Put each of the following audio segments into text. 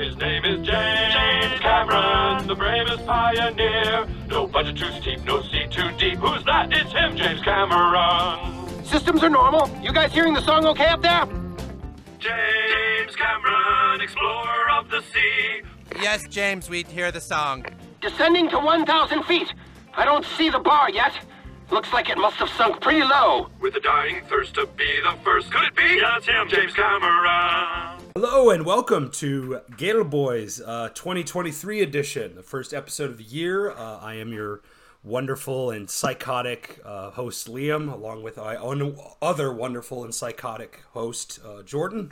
His name is James, James Cameron, the bravest pioneer. No budget too steep, no sea too deep. Who's that? It's him, James Cameron. Systems are normal. You guys hearing the song okay up there? James Cameron, explorer of the sea. Yes, James, we hear the song. Descending to 1,000 feet. I don't see the bar yet. Looks like it must have sunk pretty low. With a dying thirst to be the first. Could it be? Yeah, it's him, James Cameron. Hello and welcome to Gator Boys uh, 2023 edition, the first episode of the year. Uh, I am your wonderful and psychotic uh, host Liam, along with my other wonderful and psychotic host uh, Jordan.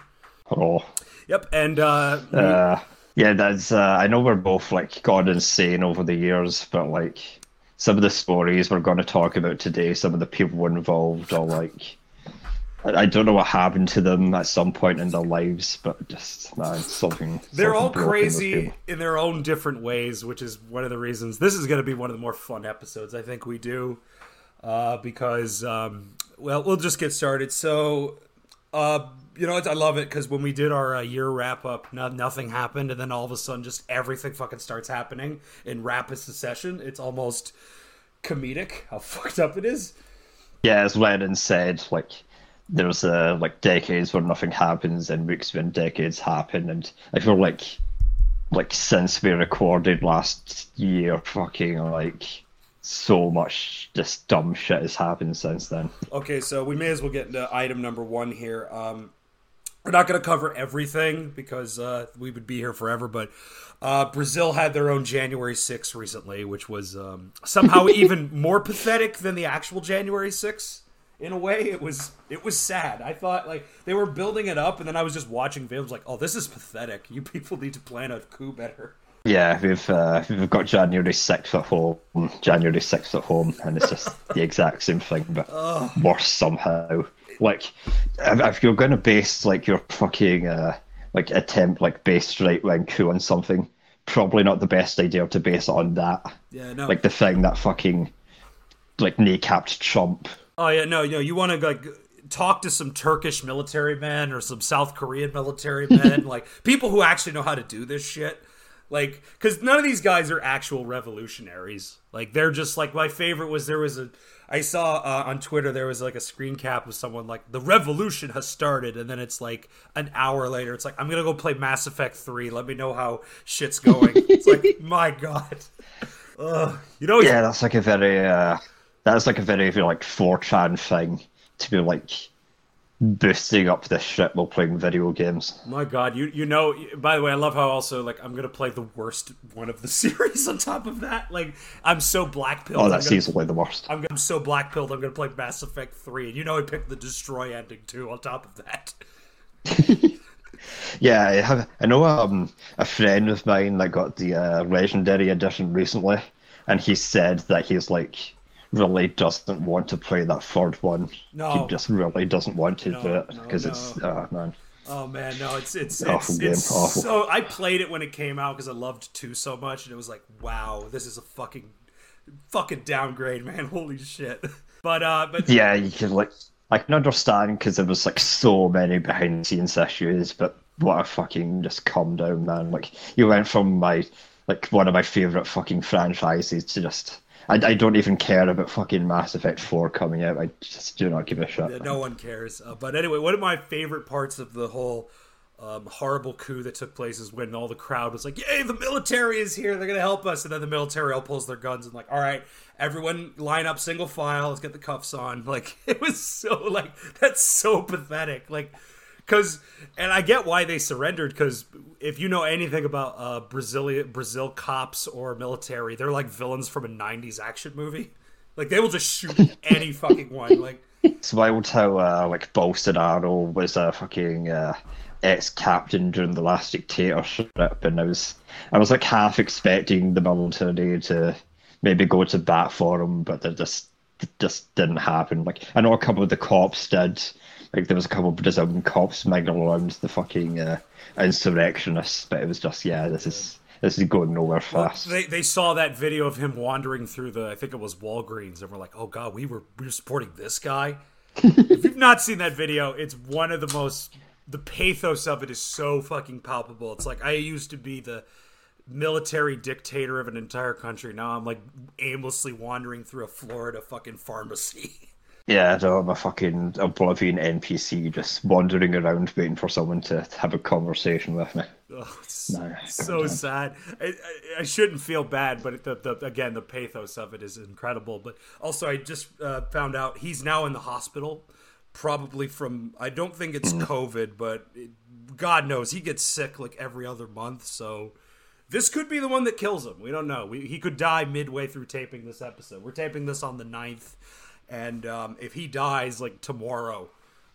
Oh, Yep, and uh, uh, yeah, that's. Uh, I know we're both like gone insane over the years, but like some of the stories we're going to talk about today, some of the people involved are like. I I don't know what happened to them at some point in their lives, but just man, something. they're all something with crazy in their own different ways, which is one of the reasons this is going to be one of the more fun episodes I think we do. Uh, because, um, well, we'll just get started. So, uh, you know, I love it because when we did our uh, year wrap up, no, nothing happened, and then all of a sudden, just everything fucking starts happening in rapid succession. It's almost comedic how fucked up it is. Yeah, as Lennon said, like there's uh, like decades where nothing happens, and weeks when decades happen, and I feel like like since we recorded last year, fucking like so much just dumb shit has happened since then. Okay, so we may as well get into item number one here. Um, we're not going to cover everything because uh, we would be here forever, but uh, Brazil had their own January 6th recently, which was um, somehow even more pathetic than the actual January 6th. In a way, it was it was sad. I thought like they were building it up, and then I was just watching videos like, "Oh, this is pathetic. You people need to plan a coup better." Yeah, we've uh, we've got January sixth at home, January sixth at home, and it's just the exact same thing, but worse somehow. Like, if, if you're going to base like your fucking uh, like attempt like base right wing coup on something, probably not the best idea to base it on that. Yeah, no. Like the thing that fucking like kneecapped Trump. Oh yeah, no, no. You want to like talk to some Turkish military men or some South Korean military men, like people who actually know how to do this shit. Like, because none of these guys are actual revolutionaries. Like, they're just like my favorite was there was a I saw uh, on Twitter there was like a screen cap of someone like the revolution has started, and then it's like an hour later, it's like I'm gonna go play Mass Effect Three. Let me know how shit's going. it's like my god. Ugh. You know, Yeah, that's like a very uh, that's like a very like 4chan thing to be like boosting up this shit while playing video games. My God, you you know. By the way, I love how also like I'm gonna play the worst one of the series on top of that. Like I'm so black pilled. Oh, that's easily the worst. I'm, I'm so black pilled. I'm gonna play Mass Effect Three, and you know I picked the destroy ending too. On top of that, Yeah, I have. I know um, a friend of mine that got the uh, legendary edition recently, and he said that he's like really doesn't want to play that third one. No. He just really doesn't want to No, do it no, because it's no. oh man. oh man, no, it's it's Awful it's, game, it's awful. so. I played it when it came out because I loved two so much, and it was like, wow, this is a fucking fucking downgrade, man. Holy shit. But uh, but Yeah, you can like I can understand because there was like so many behind the scenes issues, but what a fucking just calm down, man. Like you went from my like one of my favorite fucking franchises to just I, I don't even care about fucking Mass Effect Four coming out. I just do not give a shit. No one cares. Uh, but anyway, one of my favorite parts of the whole um, horrible coup that took place is when all the crowd was like, "Yay, the military is here! They're gonna help us!" And then the military all pulls their guns and like, "All right, everyone, line up, single file. Let's get the cuffs on." Like it was so like that's so pathetic. Like because and I get why they surrendered because if you know anything about uh, Brazilian Brazil cops or military, they're like villains from a '90s action movie. Like they will just shoot any fucking one. Like It's wild how uh, like Bolsonaro was a fucking uh, ex-captain during the last dictatorship, and I was I was like half expecting the military to maybe go to bat for him, but they just just didn't happen. Like I know a couple of the cops did. Like there was a couple of Brazilian cops mingling around the fucking uh, insurrectionists, but it was just yeah, this is this is going nowhere fast. They, they saw that video of him wandering through the I think it was Walgreens and we're like, oh god, we were we were supporting this guy. if you've not seen that video, it's one of the most the pathos of it is so fucking palpable. It's like I used to be the military dictator of an entire country. Now I'm like aimlessly wandering through a Florida fucking pharmacy. Yeah, no, I'm a fucking oblivion NPC just wandering around waiting for someone to have a conversation with me. Oh, No, so goddamn. sad. I, I, I shouldn't feel bad, but the, the again the pathos of it is incredible. But also, I just uh, found out he's now in the hospital, probably from I don't think it's COVID, but it, God knows he gets sick like every other month. So this could be the one that kills him. We don't know. We, he could die midway through taping this episode. We're taping this on the 9th, and um, if he dies like tomorrow,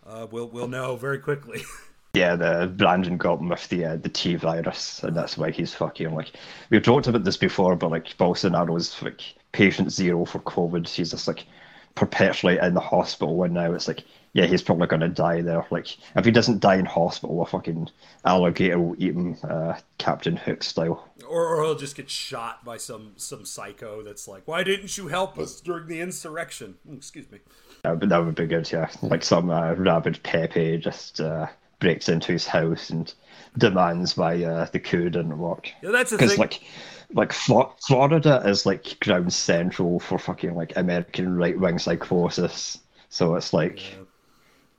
uh, we'll we'll know very quickly. Yeah, the Brandon got him with the uh, the T virus, and that's why he's fucking like. We've talked about this before, but like Bolsonaro's like patient zero for COVID. He's just like perpetually in the hospital, and now it's like, yeah, he's probably gonna die there. Like, if he doesn't die in hospital, a fucking alligator will eat him, uh, Captain Hook style. or, or he'll just get shot by some some psycho that's like, "Why didn't you help us during the insurrection?" Mm, Excuse me. Uh, but that would be good, yeah. Like some uh, rabid Pepe just uh, breaks into his house and demands why uh, the coup didn't work. Yeah, that's the Because thing. like, like Florida is like ground central for fucking like American right wing psychosis. So it's like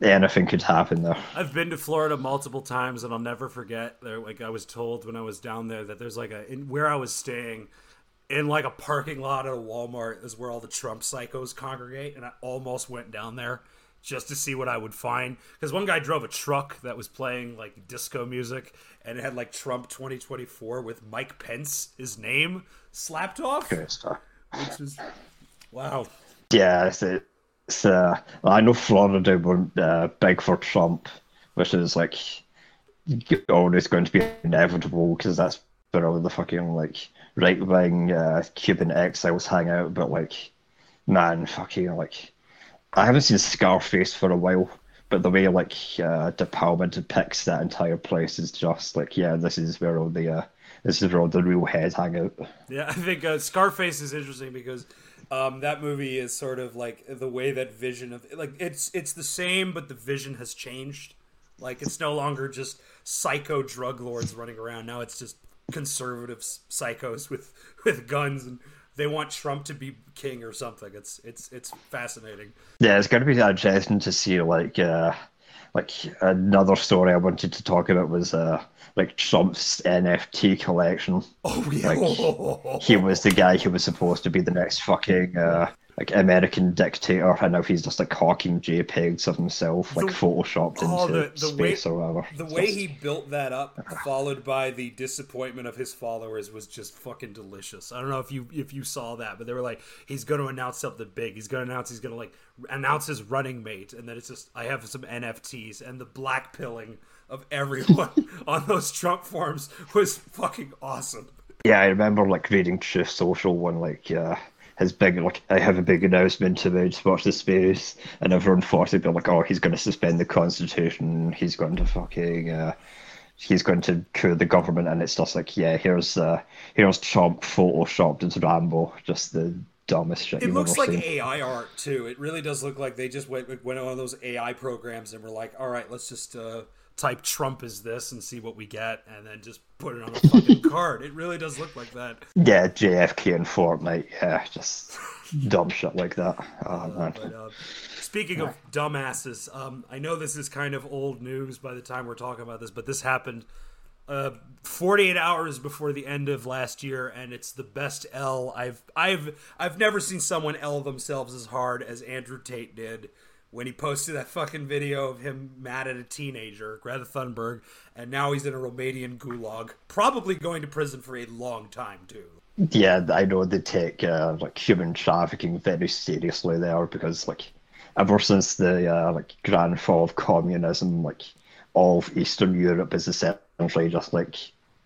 anything could happen there. I've been to Florida multiple times, and I'll never forget. There, like I was told when I was down there that there's like a in where I was staying, in like a parking lot at a Walmart is where all the Trump psychos congregate, and I almost went down there just to see what I would find. Because one guy drove a truck that was playing like disco music, and it had like Trump 2024 with Mike Pence, his name slapped off, which is wow. Yeah, it's, it's uh, I know Florida were uh, big for Trump, which is like always going to be inevitable because that's where all the fucking like right wing uh, Cuban exiles hang out. But like, man, fucking like, I haven't seen Scarface for a while. But the way like uh, De Palma depicts that entire place is just like, yeah, this is where all the uh, this is where all the real heads hang out. Yeah, I think uh, Scarface is interesting because um, that movie is sort of like the way that vision of like it's it's the same, but the vision has changed. Like it's no longer just psycho drug lords running around. Now it's just conservative psychos with with guns and they want Trump to be king or something. It's it's it's fascinating. Yeah, it's going to be interesting to see like uh, like another story I wanted to talk about was uh, like Trump's NFT collection. Oh yeah. Like he was the guy who was supposed to be the next fucking uh, like American dictator, and now he's just like hawking JPEGs of himself, like The- photoshopped into Oh, the- the way- space or whatever. The way just- he built that up, followed by the disappointment of his followers, was just fucking delicious. I don't know if you if you saw that, but they were like, he's going to announce something big. He's going to announce he's going to like announce his running mate, and then it's just I have some NFTs and the black pilling of everyone on those Trump forms was fucking awesome. Yeah, I remember like reading Truth Social when like uh, his big like I have a big announcement to about watch the space, and everyone thought it'd be like, oh, he's going to suspend the constitution, he's going to fucking uh, he's going to coup the government, and it's just like, yeah, here's uh, here's Trump photoshopped as Rambo, just the dumbest shit It looks like seen. AI art too. It really does look like they just went went on those AI programs and were like, "All right, let's just uh, type Trump as this and see what we get, and then just put it on a fucking card." It really does look like that. Yeah, JFK and Fortnite, yeah, just dumb shit like that. Oh man. But uh, speaking of dumbasses, um, I know this is kind of old news by the time we're talking about this, but this happened uh, 48 hours before the end of last year, and it's the best L I've I've I've never seen someone L themselves as hard as Andrew Tate did when he posted that fucking video of him mad at a teenager, Greta Thunberg, and now he's in a Romanian gulag, probably going to prison for a long time too. Yeah, I know they take uh, like human trafficking very seriously there because like ever since the uh, like grand fall of communism, like all of Eastern Europe is essentially just like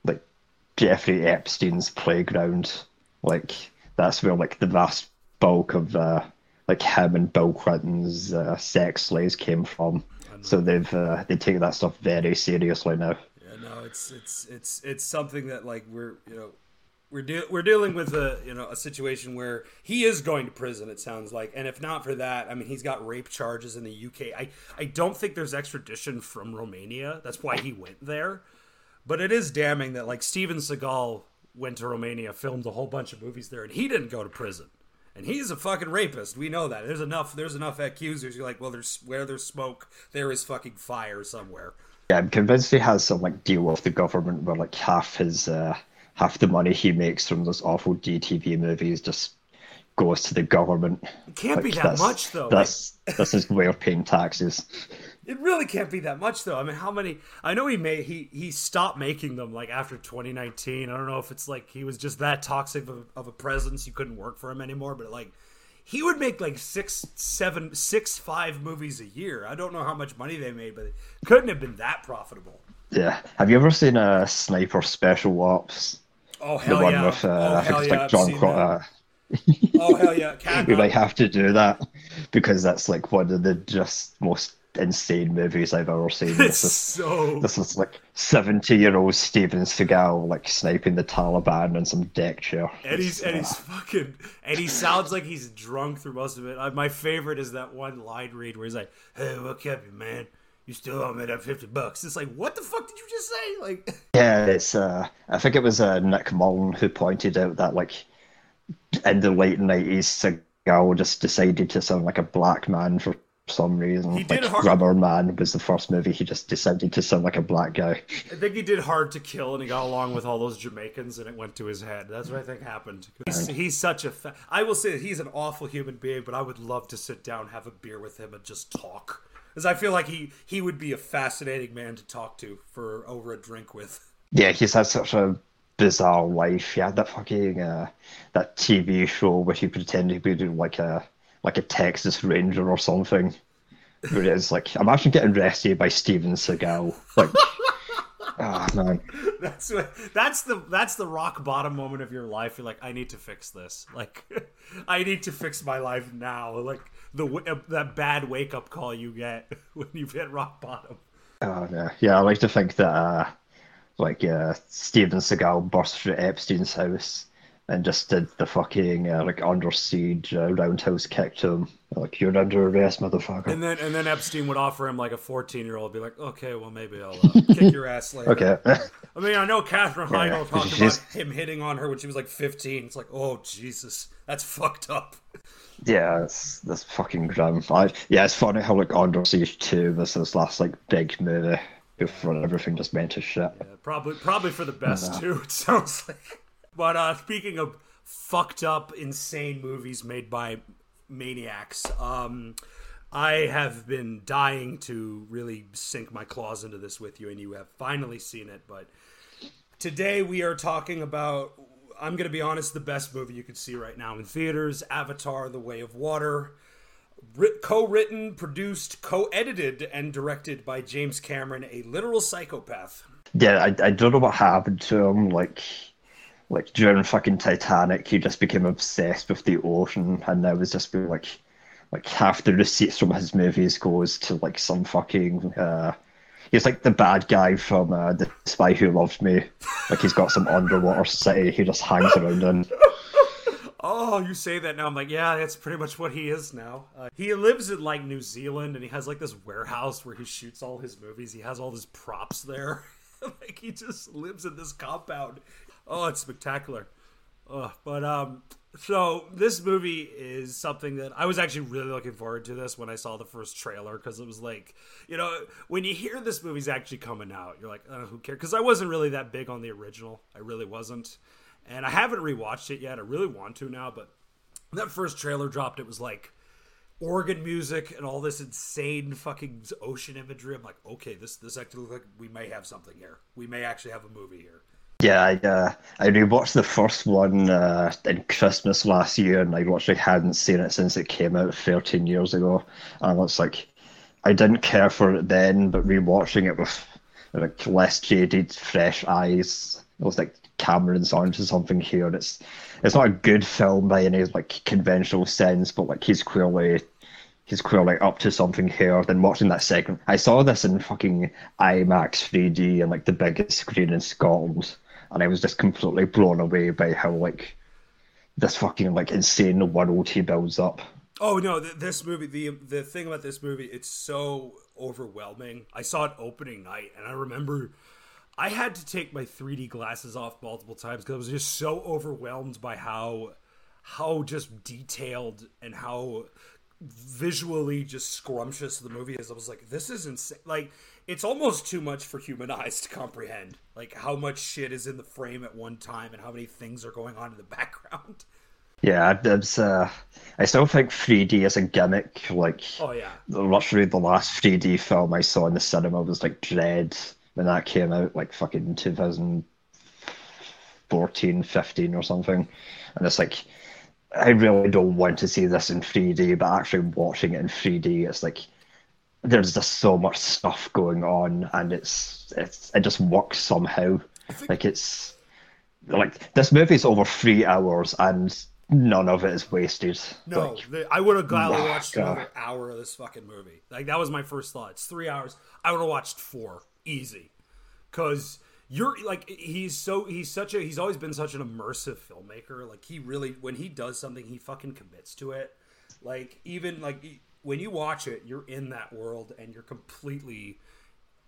like Jeffrey Epstein's playground. Like that's where like the vast bulk of uh, like him and Bill Clinton's uh, sex slaves came from. So they've uh, they take that stuff very seriously now. Yeah, no, it's it's it's it's something that like we're you know we're de- we're dealing with a you know a situation where he is going to prison. It sounds like, and if not for that, I mean, he's got rape charges in the UK. I I don't think there's extradition from Romania. That's why he went there. But it is damning that like Steven Seagal went to Romania, filmed a whole bunch of movies there, and he didn't go to prison. And he's a fucking rapist. We know that. There's enough. There's enough accusers. You're like, well, there's where there's smoke, there is fucking fire somewhere. Yeah, I'm convinced he has some like deal with the government where like half his uh, half the money he makes from those awful DTV movies just goes to the government. It can't Like, be that much though. That's that's his way of paying taxes. It really can't be that much though. I mean, how many? I know he made he he stopped making them like after 2019. I don't know if it's like he was just that toxic of a, of a presence. You couldn't work for him anymore. But like, he would make like six, seven, six, five movies a year. I don't know how much money they made, but it couldn't have been that profitable. Yeah. Have you ever seen a Sniper Special Ops? Oh The hell one yeah! with uh, oh I think hell it's yeah! like John uh, Oh hell yeah! Cat we might have to do that because that's like one of the just most insane movies I've ever seen. This is so this is like seventy year old Steven Seagal like sniping the Taliban on some deck chair. And he's and he's fucking and he sounds like he's drunk through most of it. Uh, my favorite is that one line read where he's like, "Hey, what kept you, man? You still owe me that fifty bucks." It's like, what the fuck did you just say? Like, Yeah, it's uh I think it was uh, Nick Mullen who pointed out that like in the late nineties Seagal just decided to sound like a black man for some reason. He did like har- Rubber Man was the first movie he just decided to sound like a black guy. I think he did hard to kill, and he got along with all those Jamaicans, and it went to his head. That's what I think happened. He's, he's such a. Fa- I will say that he's an awful human being, but I would love to sit down, have a beer with him, and just talk. Because I feel like he he would be a fascinating man to talk to for over a drink with. Yeah, he's had such a bizarre life. He had that fucking uh, that TV show where he pretended he be like a like a Texas Ranger or something. Where it is like imagine getting rescued by Steven Seagal. Like, ah man, That's what, that's the that's the rock bottom moment of your life. You're like, I need to fix this. Like, I need to fix my life now. Like the uh, that bad wake up call you get when you've hit rock bottom. oh no, yeah. I like to think that uh, like uh, Steven Seagal burst through Epstein's house and just did the fucking uh, like under siege uh, roundhouse kick to him. Like you're under arrest, motherfucker. And then and then Epstein would offer him like a 14 year old, be like, okay, well maybe I'll uh, kick your ass later. Okay. I mean, I know Katherine Yeah, Heigl talked she's- about him hitting on her when she was like 15. It's like, oh Jesus, that's fucked up. Yeah, it's that's fucking grim. I, yeah, it's funny how like Under Siege 2 was his last like big movie before everything just went to shit. Uh, Probably probably for the best too. It sounds like. But uh, speaking of fucked up, insane movies made by maniacs, um, I have been dying to really sink my claws into this with you, and you have finally seen it. But today we are talking about. I'm going to be honest, the best movie you could see right now in theaters Avatar The Way of Water. Co-written, produced, co-edited, and directed by James Cameron, a literal psychopath. Yeah, I, I don't know what happened to him. Like, like during fucking Titanic, he just became obsessed with the ocean, and now it's just like, like half the receipts from his movies goes to like some fucking. uh He's like the bad guy from uh, The Spy Who Loved Me. Like he's got some underwater city he just hangs around in. Oh, you say that now. I'm like, yeah, that's pretty much what he is now. Uh, he lives in like New Zealand, and he has like this warehouse where he shoots all his movies. He has all his props there. like he just lives in this compound. Oh, it's spectacular. Uh, but um, so this movie is something that I was actually really looking forward to this when I saw the first trailer because it was like, you know, when you hear this movie's actually coming out, you're like, oh, who cares? Because I wasn't really that big on the original. I really wasn't, and I haven't rewatched it yet. I really want to now, but that first trailer dropped, it was like organ music and all this insane fucking ocean imagery. I'm like, okay, this this actually looks like we may have something here. We may actually have a movie here. Yeah, I uh, I rewatched the first one uh, in Christmas last year, and I actually hadn't seen it since it came out 13 years ago. And it's like I didn't care for it then, but rewatching it with like less jaded, fresh eyes, it was like Cameron's onto something here. It's it's not a good film by any like conventional sense, but like he's clearly he's clearly up to something here. Then watching that second, I saw this in fucking IMAX 3D and like the biggest screen in Scotland, and I was just completely blown away by how like this fucking like insane world he builds up. Oh no, th- this movie the the thing about this movie it's so overwhelming. I saw it opening night and I remember I had to take my 3D glasses off multiple times cuz I was just so overwhelmed by how how just detailed and how visually just scrumptious the movie is. I was like this is insane. Like it's almost too much for human eyes to comprehend. Like how much shit is in the frame at one time and how many things are going on in the background. Yeah, it's. Uh, I still think 3D is a gimmick. Like, Oh yeah. literally the last 3D film I saw in the cinema was like Dredd when that came out, like fucking 2014, 15 or something. And it's like, I really don't want to see this in 3D, but actually watching it in 3D, it's like there's just so much stuff going on, and it's it's it just works somehow. Like it's like this movie's over three hours, and none of it is wasted. No, Like, the, I would have gladly watched God. another hour of this fucking movie. Like that was my first thought. It's three hours. I would have watched four easy, because you're like he's so he's such a he's always been such an immersive filmmaker. Like he really when he does something, he fucking commits to it. Like even like when you watch it, you're in that world and you're completely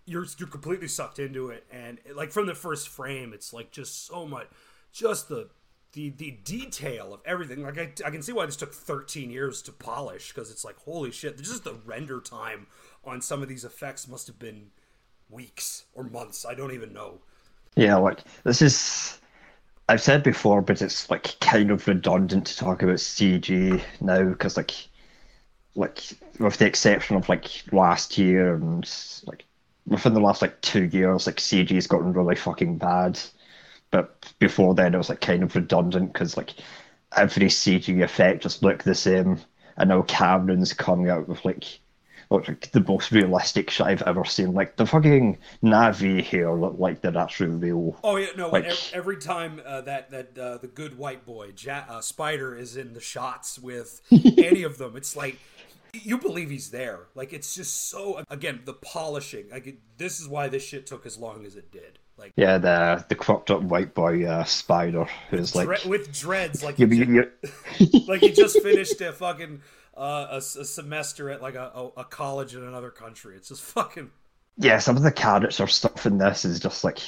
you're you're completely sucked into it and like from the first frame it's like just so much just the the the detail of everything like i, I can see why this took 13 years to polish because it's like holy shit just the render time on some of these effects must have been weeks or months i don't even know Yeah, like this is I've said before, but it's like kind of redundant to talk about CG now because like like with the exception of like last year and like within the last like two years, like CG's gotten really fucking bad. But before then, it was like kind of redundant because like every CG effect just looked the same, and now Cameron's coming out with like like the most realistic shit I've ever seen. Like the fucking Na'vi here look like they're actually real. oh yeah no Like- ev- every time uh, that that uh, the good white boy ja- uh, spider is in the shots with any of them it's like you believe he's there like it's just so again the polishing like this is why this shit took as long as it did like Yeah, the the cropped up white boy uh, spider who's like Dre- with dreads, like he, you, you, like he just finished a fucking uh, a, a semester at like a, a, a college in another country. It's just fucking yeah, some of the character stuff in this is just like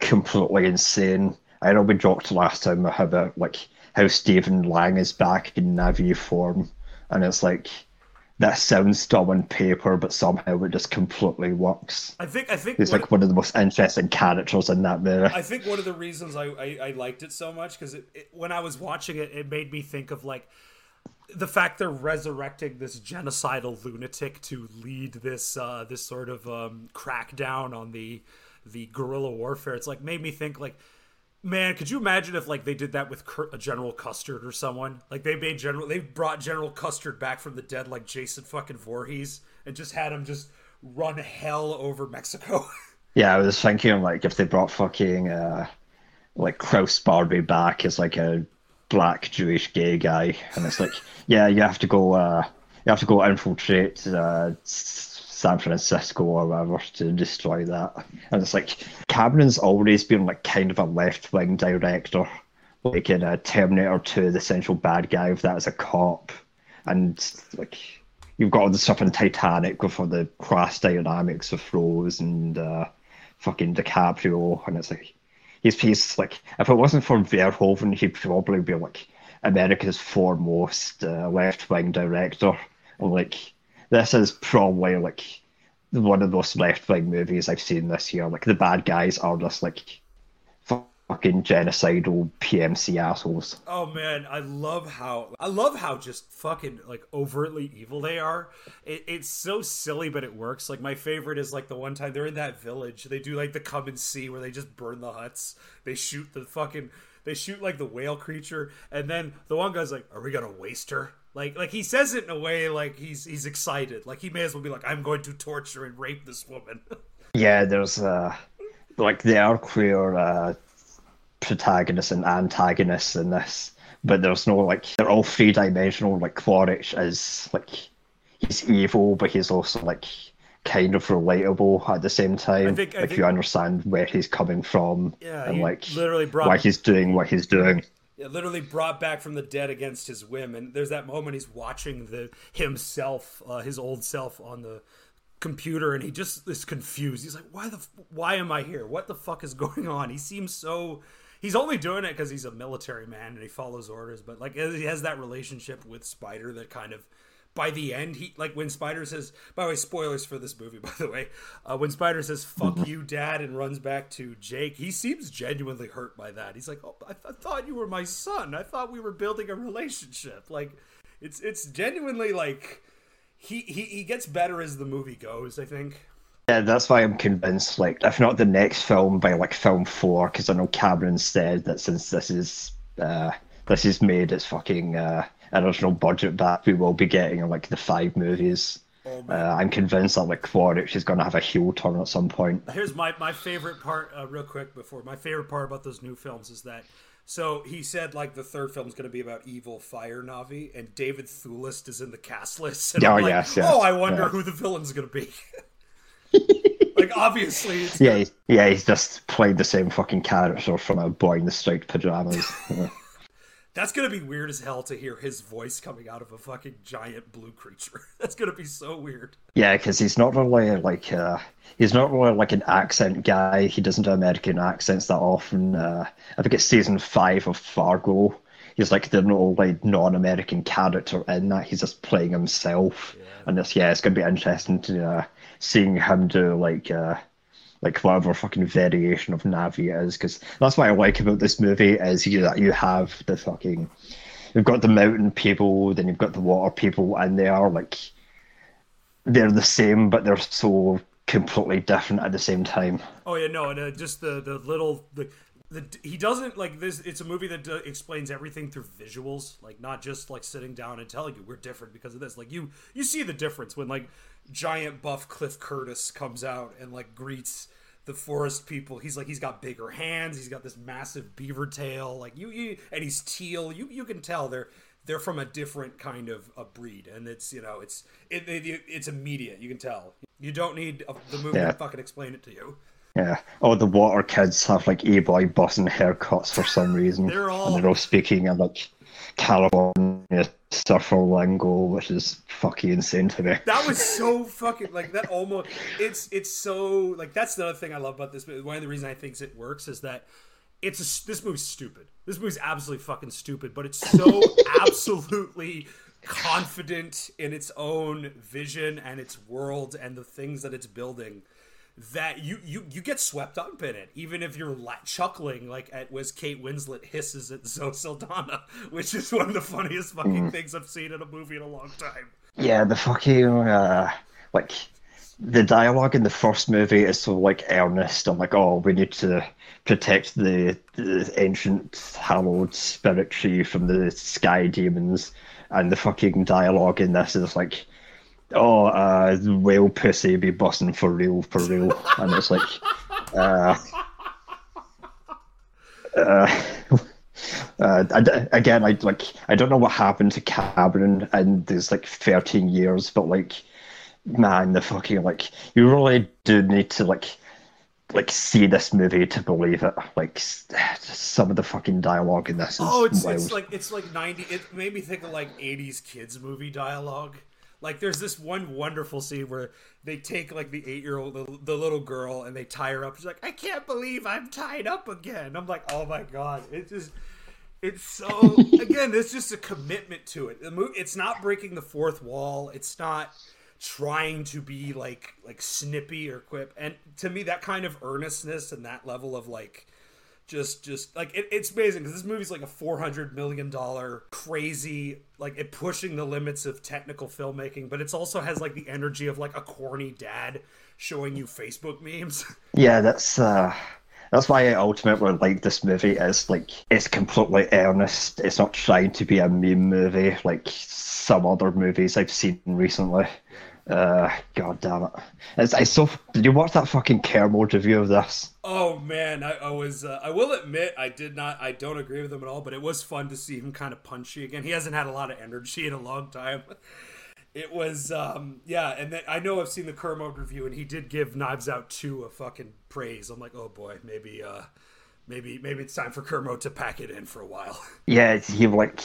completely insane. I know we joked last time about like how Stephen Lang is back in Na'vi form, and it's like that sounds dumb on paper, but somehow it just completely works. I think I think He's like one of the most interesting characters in that movie. I think one of the reasons I, I, I liked it so much because it, it, when I was watching it, it made me think of like the fact they're resurrecting this genocidal lunatic to lead this uh, this sort of um, crackdown on the the guerrilla warfare. It's like made me think like. Man, could you imagine if like they did that with Cur- General Custer or someone? Like they made General, they brought General Custer back from the dead, like Jason fucking Voorhees, and just had him just run hell over Mexico. Yeah, I was thinking like if they brought fucking uh, like Klaus Barbie back as like a black Jewish gay guy, and it's like, yeah, you have to go, uh, you have to go infiltrate uh, San Francisco or whatever to destroy that, and it's like Cameron's always been like kind of a left wing director, like in uh, Terminator Two, the central bad guy of that as a cop, and like you've got all the stuff in Titanic with all the class dynamics of Rose and uh, fucking DiCaprio, and it's like he's he's like if it wasn't for Verhoeven, he'd probably be like America's foremost uh, left wing director. And like this is probably like one of those left wing movies I've seen this year. Like the bad guys are just like fucking genocidal PMC assholes. Oh man, I love how I love how just fucking like overtly evil they are. It, it's so silly, but it works. Like my favorite is like the one time they're in that village. They do like the come and see where they just burn the huts. They shoot the fucking they shoot like the whale creature, and then the one guy's like, "Are we gonna waste her?" Like like he says it in a way like he's he's excited. Like he may as well be like, "I'm going to torture and rape this woman." Yeah, there's uh like the are queer uh protagonists and antagonists in this, but there's no like they're all three dimensional. Like Quaritch is like he's evil, but he's also like kind of relatable at the same time. think- like think- you understand where he's coming from Yeah, and like literally brought- why he's doing what he's doing. Yeah, literally brought back from the dead against his whim. And there's that moment he's watching the himself, uh, his old self, on the computer, and he just is confused. He's like, "Why the? F- why am I here? What the fuck is going on?" He seems so. He's only doing it because he's a military man and he follows orders. But like, he has that relationship with Spider that kind of. By the end, he like when Spider says. By the way, spoilers for this movie. By the way, uh, when Spider says "fuck you, Dad" and runs back to Jake, he seems genuinely hurt by that. He's like, "Oh, I, th- I thought you were my son. I thought we were building a relationship." Like, it's it's genuinely like he he, he gets better as the movie goes. I think. Yeah, that's why I'm convinced. Like, if not the next film, by like film four, because I know Cameron said that since this is uh, this is made its fucking uh, original budget back, we will be getting like the five movies. uh, I'm convinced that like Quaritch is going to have a heel turn at some point. Here's my my favorite part, uh, real quick before my favorite part about those new films is that. So he said like the third film's going to be about evil fire Na'vi, and David Thewlis is in the cast list. And Oh, I'm like, yes, yes, oh, I wonder yeah. who the villain's going to be. like obviously, it's Yeah, he's, yeah, he's just played the same fucking character from a boy in the striped pajamas. Yeah. That's gonna be weird as hell to hear his voice coming out of a fucking giant blue creature. That's gonna be so weird. Yeah, because he's not really like uh, he's not really like an accent guy. He doesn't do American accents that often. Uh, I think it's season five of Fargo. He's like the only non-American character in that. He's just playing himself, and this yeah, it's gonna be interesting to uh, seeing him do like uh, like whatever fucking variation of Na'vi is Because that's what I like about this movie is you that you have the fucking you've got the mountain people, then you've got the water people, and they are like they're the same, but they're so completely different at the same time. Oh yeah, no, and uh, just the the little the. The, he doesn't like this. It's a movie that uh, explains everything through visuals, like not just like sitting down and telling you we're different because of this. Like you, you see the difference when like giant buff Cliff Curtis comes out and like greets the forest people. He's like he's got bigger hands. He's got this massive beaver tail. Like you, you and he's teal. You you can tell they're they're from a different kind of a breed, and it's you know it's it, it it's immediate. You can tell. You don't need a, the movie Yeah. to fucking explain it to you. Yeah. Oh, the water kids have like A-boy bossing haircuts for some reason. They're all- And they're all speaking and like California surfer lingo, which is fucking insane to me. That was so fucking like that. Almost, it's it's so like that's the other thing I love about this. movie. One of the reasons I think it works is that it's a, this movie's stupid. This movie's absolutely fucking stupid, but it's so absolutely confident in its own vision and its world and the things that it's building that you you you get swept up in it even if you're la- chuckling like at was Kate Winslet hisses at Zoe Saldana which is one of the funniest fucking things I've seen in a movie in a long time. Yeah, the fucking uh, like the dialogue in the first movie is so like earnest. I'm like, oh, we need to protect the, the ancient hallowed spirit tree from the sky demons, and the fucking dialogue in this is like, oh, uh, whale pussy be busting for real, for real, and it's like, uh, uh, uh, I again, I like I don't know what happened to Cameron in these like thirteen years, but like, man, the fucking like you really do need to like like see this movie to believe it. Like some of the fucking dialogue in this is Oh, it's wild. it's like it's like ninety. It made me think of like eighties kids movie dialogue. Like there's this one wonderful scene where they take like the eight year old the, the little girl and they tie her up. She's like, I can't believe I'm tied up again. I'm like, oh my god, it's just it's so again. There's just a commitment to it. The movie, it's not breaking the fourth wall. It's not trying to be like like snippy or quip. And to me, that kind of earnestness and that level of like just just like it, it's amazing because this movie's like a 400 million dollar crazy like it pushing the limits of technical filmmaking but it's also has like the energy of like a corny dad showing you facebook memes Yeah, that's uh that's why I ultimately like this movie is like it's completely earnest. It's not trying to be a meme movie like some other movies I've seen recently. Uh, god damn it! It's, it's so. Did you watch that fucking Kermode review of this? oh man i, I was uh, i will admit i did not i don't agree with him at all but it was fun to see him kind of punchy again he hasn't had a lot of energy in a long time it was um yeah, and then I know I've seen the Kermode review, and he did give Knives Out two a fucking praise. I'm like, oh boy, maybe uh maybe maybe it's time for Kermode to pack it in for a while. Yeah, he like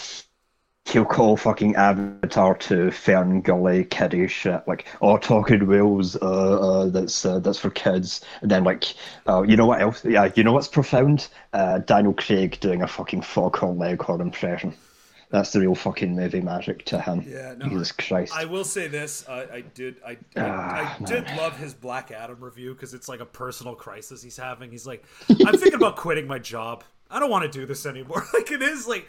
he'll call fucking Avatar to Fern Gully kiddie shit like oh talking whales uh, uh that's uh, that's for kids. And then like uh, you know what else? Yeah you know what's profound? Uh, Daniel Craig doing a fucking Foghorn Leghorn impression. That's the real fucking movie magic to him. Yeah, no, Jesus Christ. I will say this: I, I did, I, I, Ah, I did love his Black Adam review because it's like a personal crisis he's having. He's like, I'm thinking about quitting my job. I don't want to do this anymore. Like it is like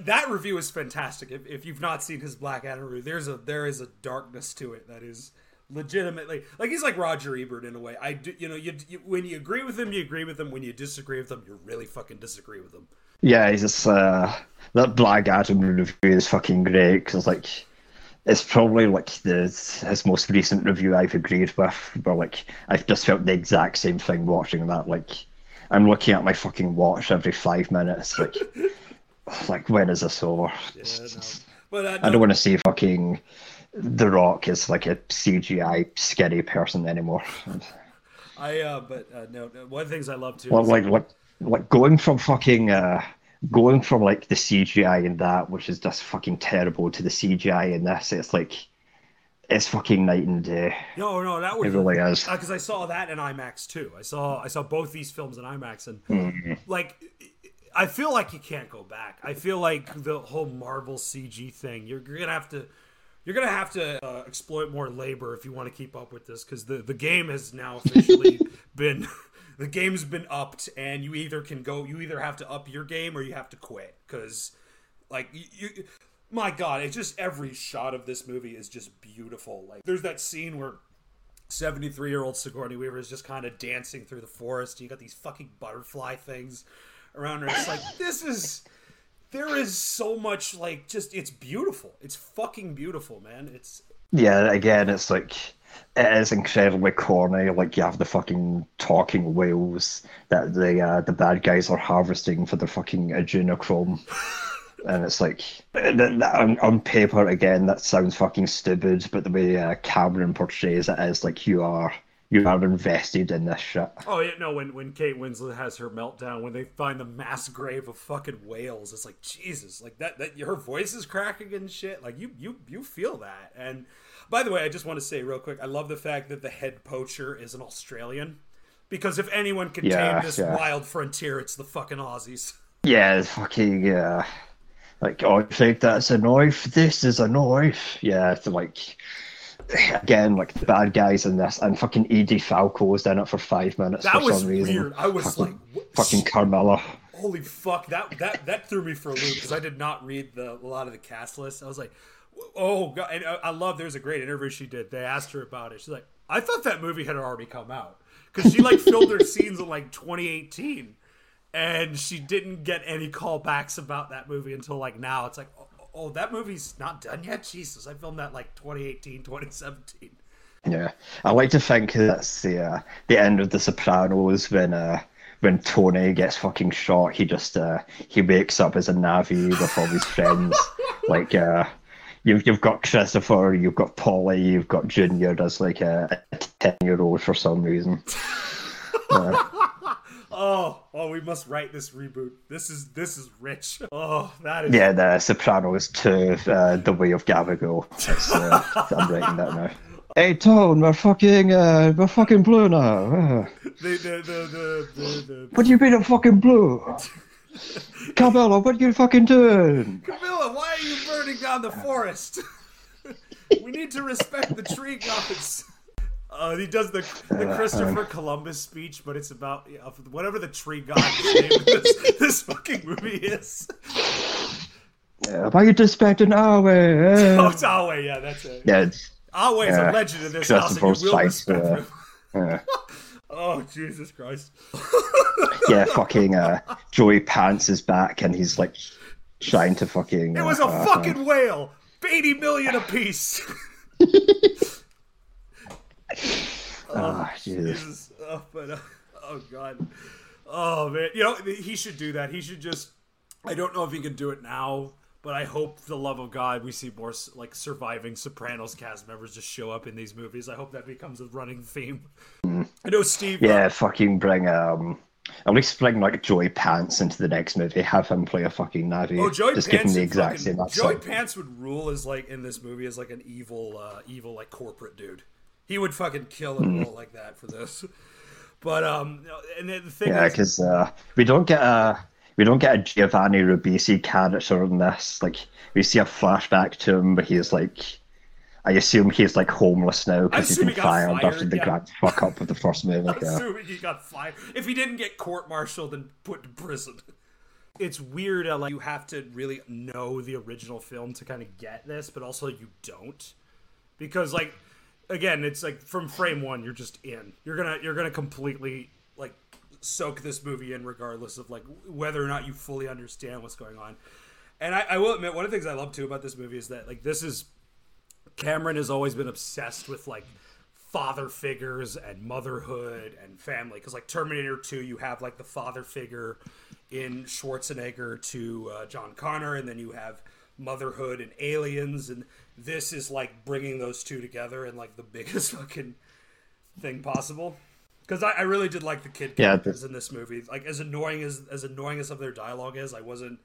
that review is fantastic. If, if you've not seen his Black Adam review, there's a there is a darkness to it that is legitimately like he's like Roger Ebert in a way. I do, you know, you, you when you agree with him, you agree with him. When you disagree with him, you really fucking disagree with him. Yeah, he's just uh, that Black Adam review is fucking great because like it's probably like the his most recent review I've agreed with. Where like I've just felt the exact same thing watching that. Like I'm looking at my fucking watch every five minutes. Like like when is this over? But uh, I don't want to see fucking The Rock is like a CGI scary person anymore. I uh, but uh, no, no, one of the things I love too. Well, is- like like like going from fucking uh going from like the CGI in that, which is just fucking terrible, to the CGI in this, it's like it's fucking night and day. No, no, that was It really is. because I saw that in IMAX too. I saw I saw both these films in IMAX, and Mm-hmm. like I feel like you can't go back. I feel like the whole Marvel CG thing. You're, you're gonna have to. You're gonna have to uh, exploit more labor if you want to keep up with this, because the, the game has now officially been the game's been upped, and you either can go, you either have to up your game or you have to quit, because like you, you my god it's just every shot of this movie is just beautiful like there's that scene where 73 year old sigourney weaver is just kind of dancing through the forest you got these fucking butterfly things around her it's like this is there is so much like just it's beautiful it's fucking beautiful man it's Yeah, again, it's like it is incredibly corny. Like you have the fucking talking whales that the uh, the bad guys are harvesting for their fucking adrenochrome, and it's like that, that, on, on paper again that sounds fucking stupid, but the way uh, Cameron portrays it is like you are you are invested in this shit. oh yeah no when when kate winslet has her meltdown when they find the mass grave of fucking whales it's like jesus like that that her voice is cracking and shit like you you you feel that and by the way i just want to say real quick i love the fact that the head poacher is an australian because if anyone can Yeah, tame this yeah. wild frontier it's the fucking aussies Yeah, it's fucking uh, like oh, I think that's a knife. This is a knife. Yeah, it's like again, like the bad guys in this, and fucking Edie Falco was in it for five minutes that for was some reason. weird. I was like what- fucking Carmela. holy fuck that that that threw me for a loop because i did not read the a lot of the cast list. I was like oh god and I, I love there's a great interview she did. They asked her about it. She's like i thought that movie had already come out. Because she like filmed her scenes in like 2018 and she didn't get any callbacks about that movie until like now. It's like oh, that movie's not done yet jesus i filmed that like 2018 2017 Yeah, I like to think that's the uh, the end of The Sopranos when uh, when Tony gets fucking shot. He just uh, he wakes up as a Na'vi with all his friends. like uh, you've you've got Christopher, you've got Paulie, you've got Junior as like a ten year old for some reason. oh oh we must write this reboot this is this is rich oh that is Yeah, the Sopranos to uh, the way of Gabagool. Uh, I'm writing that now. Hey Tone, we're fucking uh, we're fucking blue now. The, the, the, the, the, the what do you mean I'm fucking blue? Camilla, what are you fucking doing? Camilla, why are you burning down the forest? we need to respect the tree gods. Uh, he does the the Christopher Columbus speech, but it's about yeah, whatever the tree god's name of this, this fucking movie is. Uh, why you disrespecting our way? Oh, Uh, it's Awe, yeah, that's it. yeah, it's, Awe is a legend in this house, and you will fight, respect uh, him. uh, Oh, Jesus Christ. yeah, fucking uh, Joey Pants is back and he's like trying to fucking. It was a uh, fucking whale! 80 million apiece! Ah, Jesus. Jesus. Oh, but uh, oh god. Oh man, you know he should do that. He should just. I don't know if he can do it now, But I hope, the love of God, we see more like surviving Sopranos cast members just show up in these movies. I hope that becomes a running theme. I know Steve. uh, Yeah, fucking bring um. At least bring like Joey Pants into the next movie. Have him play a fucking Na'vi. Oh, Joey Just Pants. give him the would exact fucking- same Joey accent. Pants would rule as like in this movie as like an evil, uh, evil like corporate dude. He would fucking kill and roll like that for this. But um, and the thing Yeah, because uh, we don't get a we don't get a Giovanni Ribisi character in this. Like we see a flashback to him, but he's like, I assume he's like homeless now because he's been he fired, fired, after the yeah. grand fuck up with the first movie. Yeah. assuming he got fired. If he didn't get court-martialed and put to prison. It's weird how like you have to really know the original film to kind of get this, but also you don't. Because like again, it's like from frame 1 you're just in. You're to you're to completely like soak this movie in regardless of like whether or not you fully understand what's going on. And I, I will admit one of the things I love too about this movie is that like this is Cameron has always been obsessed with like father figures and motherhood and family because like Terminator 2 you have like the father figure in Schwarzenegger to uh, John Connor and then you have motherhood and aliens and this is like bringing those two together in like the biggest fucking thing possible. Because I, I really did like the kid Yeah, characters in this movie. Like as annoying as as annoying as some of their dialogue is I wasn't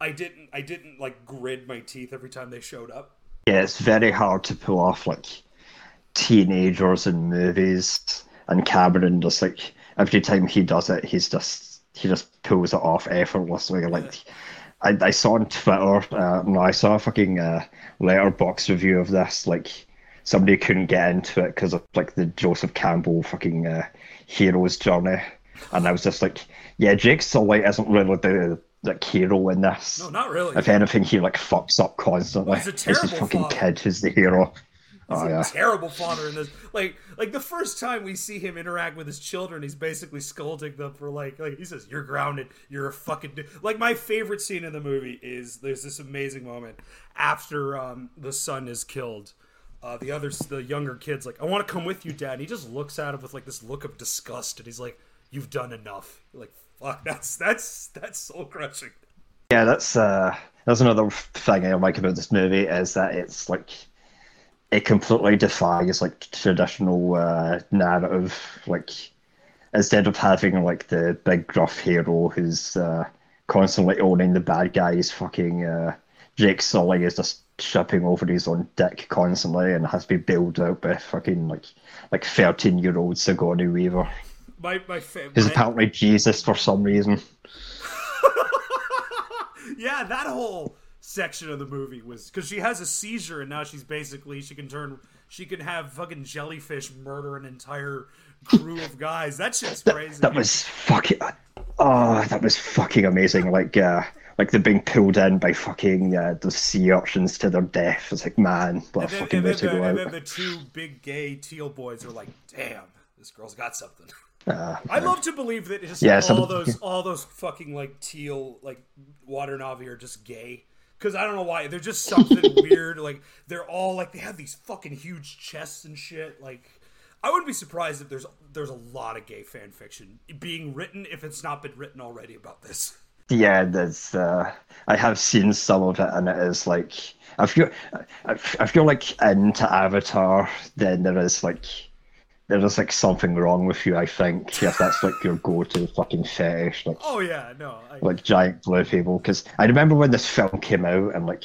I didn't I didn't like grid my teeth every time they showed up. Yeah, it's very hard to pull off like teenagers in movies, and Cameron just like every time he does it, he's just he just pulls it off effortlessly. Like I, I saw on Twitter, uh, no, I saw a fucking uh, Letterboxd review of this. Like somebody couldn't get into it because of like the Joseph Campbell fucking uh, hero's journey, and I was just like, yeah, Jake Sully isn't really the like hero in this. no not really If anything, he like fucks up constantly. He's a It's his terrible fucking father. kid who's the hero. Oh yeah. terrible father in this. Like, like the first time we see him interact with his children, he's basically scolding them for like, like he says, "You're grounded. You're a fucking." d-" Like my favorite scene in the movie is there's this amazing moment after um, the son is killed. Uh, the other, the younger kid's like, "I want to come with you, dad." And he just looks at him with like this look of disgust, and he's like, "You've done enough." Like, fuck, that's that's that's soul crushing. Yeah, that's uh that's another thing I like about this movie is that it's like it completely defies like traditional uh, narrative. Like instead of having like the big gruff hero who's uh, constantly owning the bad guys, fucking uh, Jake Sully is just tripping over his own dick constantly and has to be bailed out by fucking like like thirteen year old Sigourney Weaver. My my favorite. Who's apparently Jesus for some reason. Yeah, that whole section of the movie was because she has a seizure and now she's basically she can turn she can have fucking jellyfish murder an entire crew of guys. That shit's crazy. That was fucking. Oh, that was fucking amazing. Like, uh, like they're being pulled in by fucking uh, the sea urchins to their death. It's like, man, what a then, fucking way to the, go and out. then the two big gay teal boys are like, "Damn, this girl's got something." Uh, I love to believe that just Yeah, all some- those all those fucking like teal like water Na'vi are just gay. Because I don't know why they're just something weird. Like they're all like they have these fucking huge chests and shit. Like I wouldn't be surprised if there's there's a lot of gay fan fiction being written if it's not been written already about this. yeah, there's. Uh, I have seen some of it, and it is like I feel. I, I feel like into Avatar, then there is like. There is like something wrong with you, I think, if that's like your go-to fucking fetish. Like, Oh yeah, no, I, like giant blue people because I remember when this film came out and like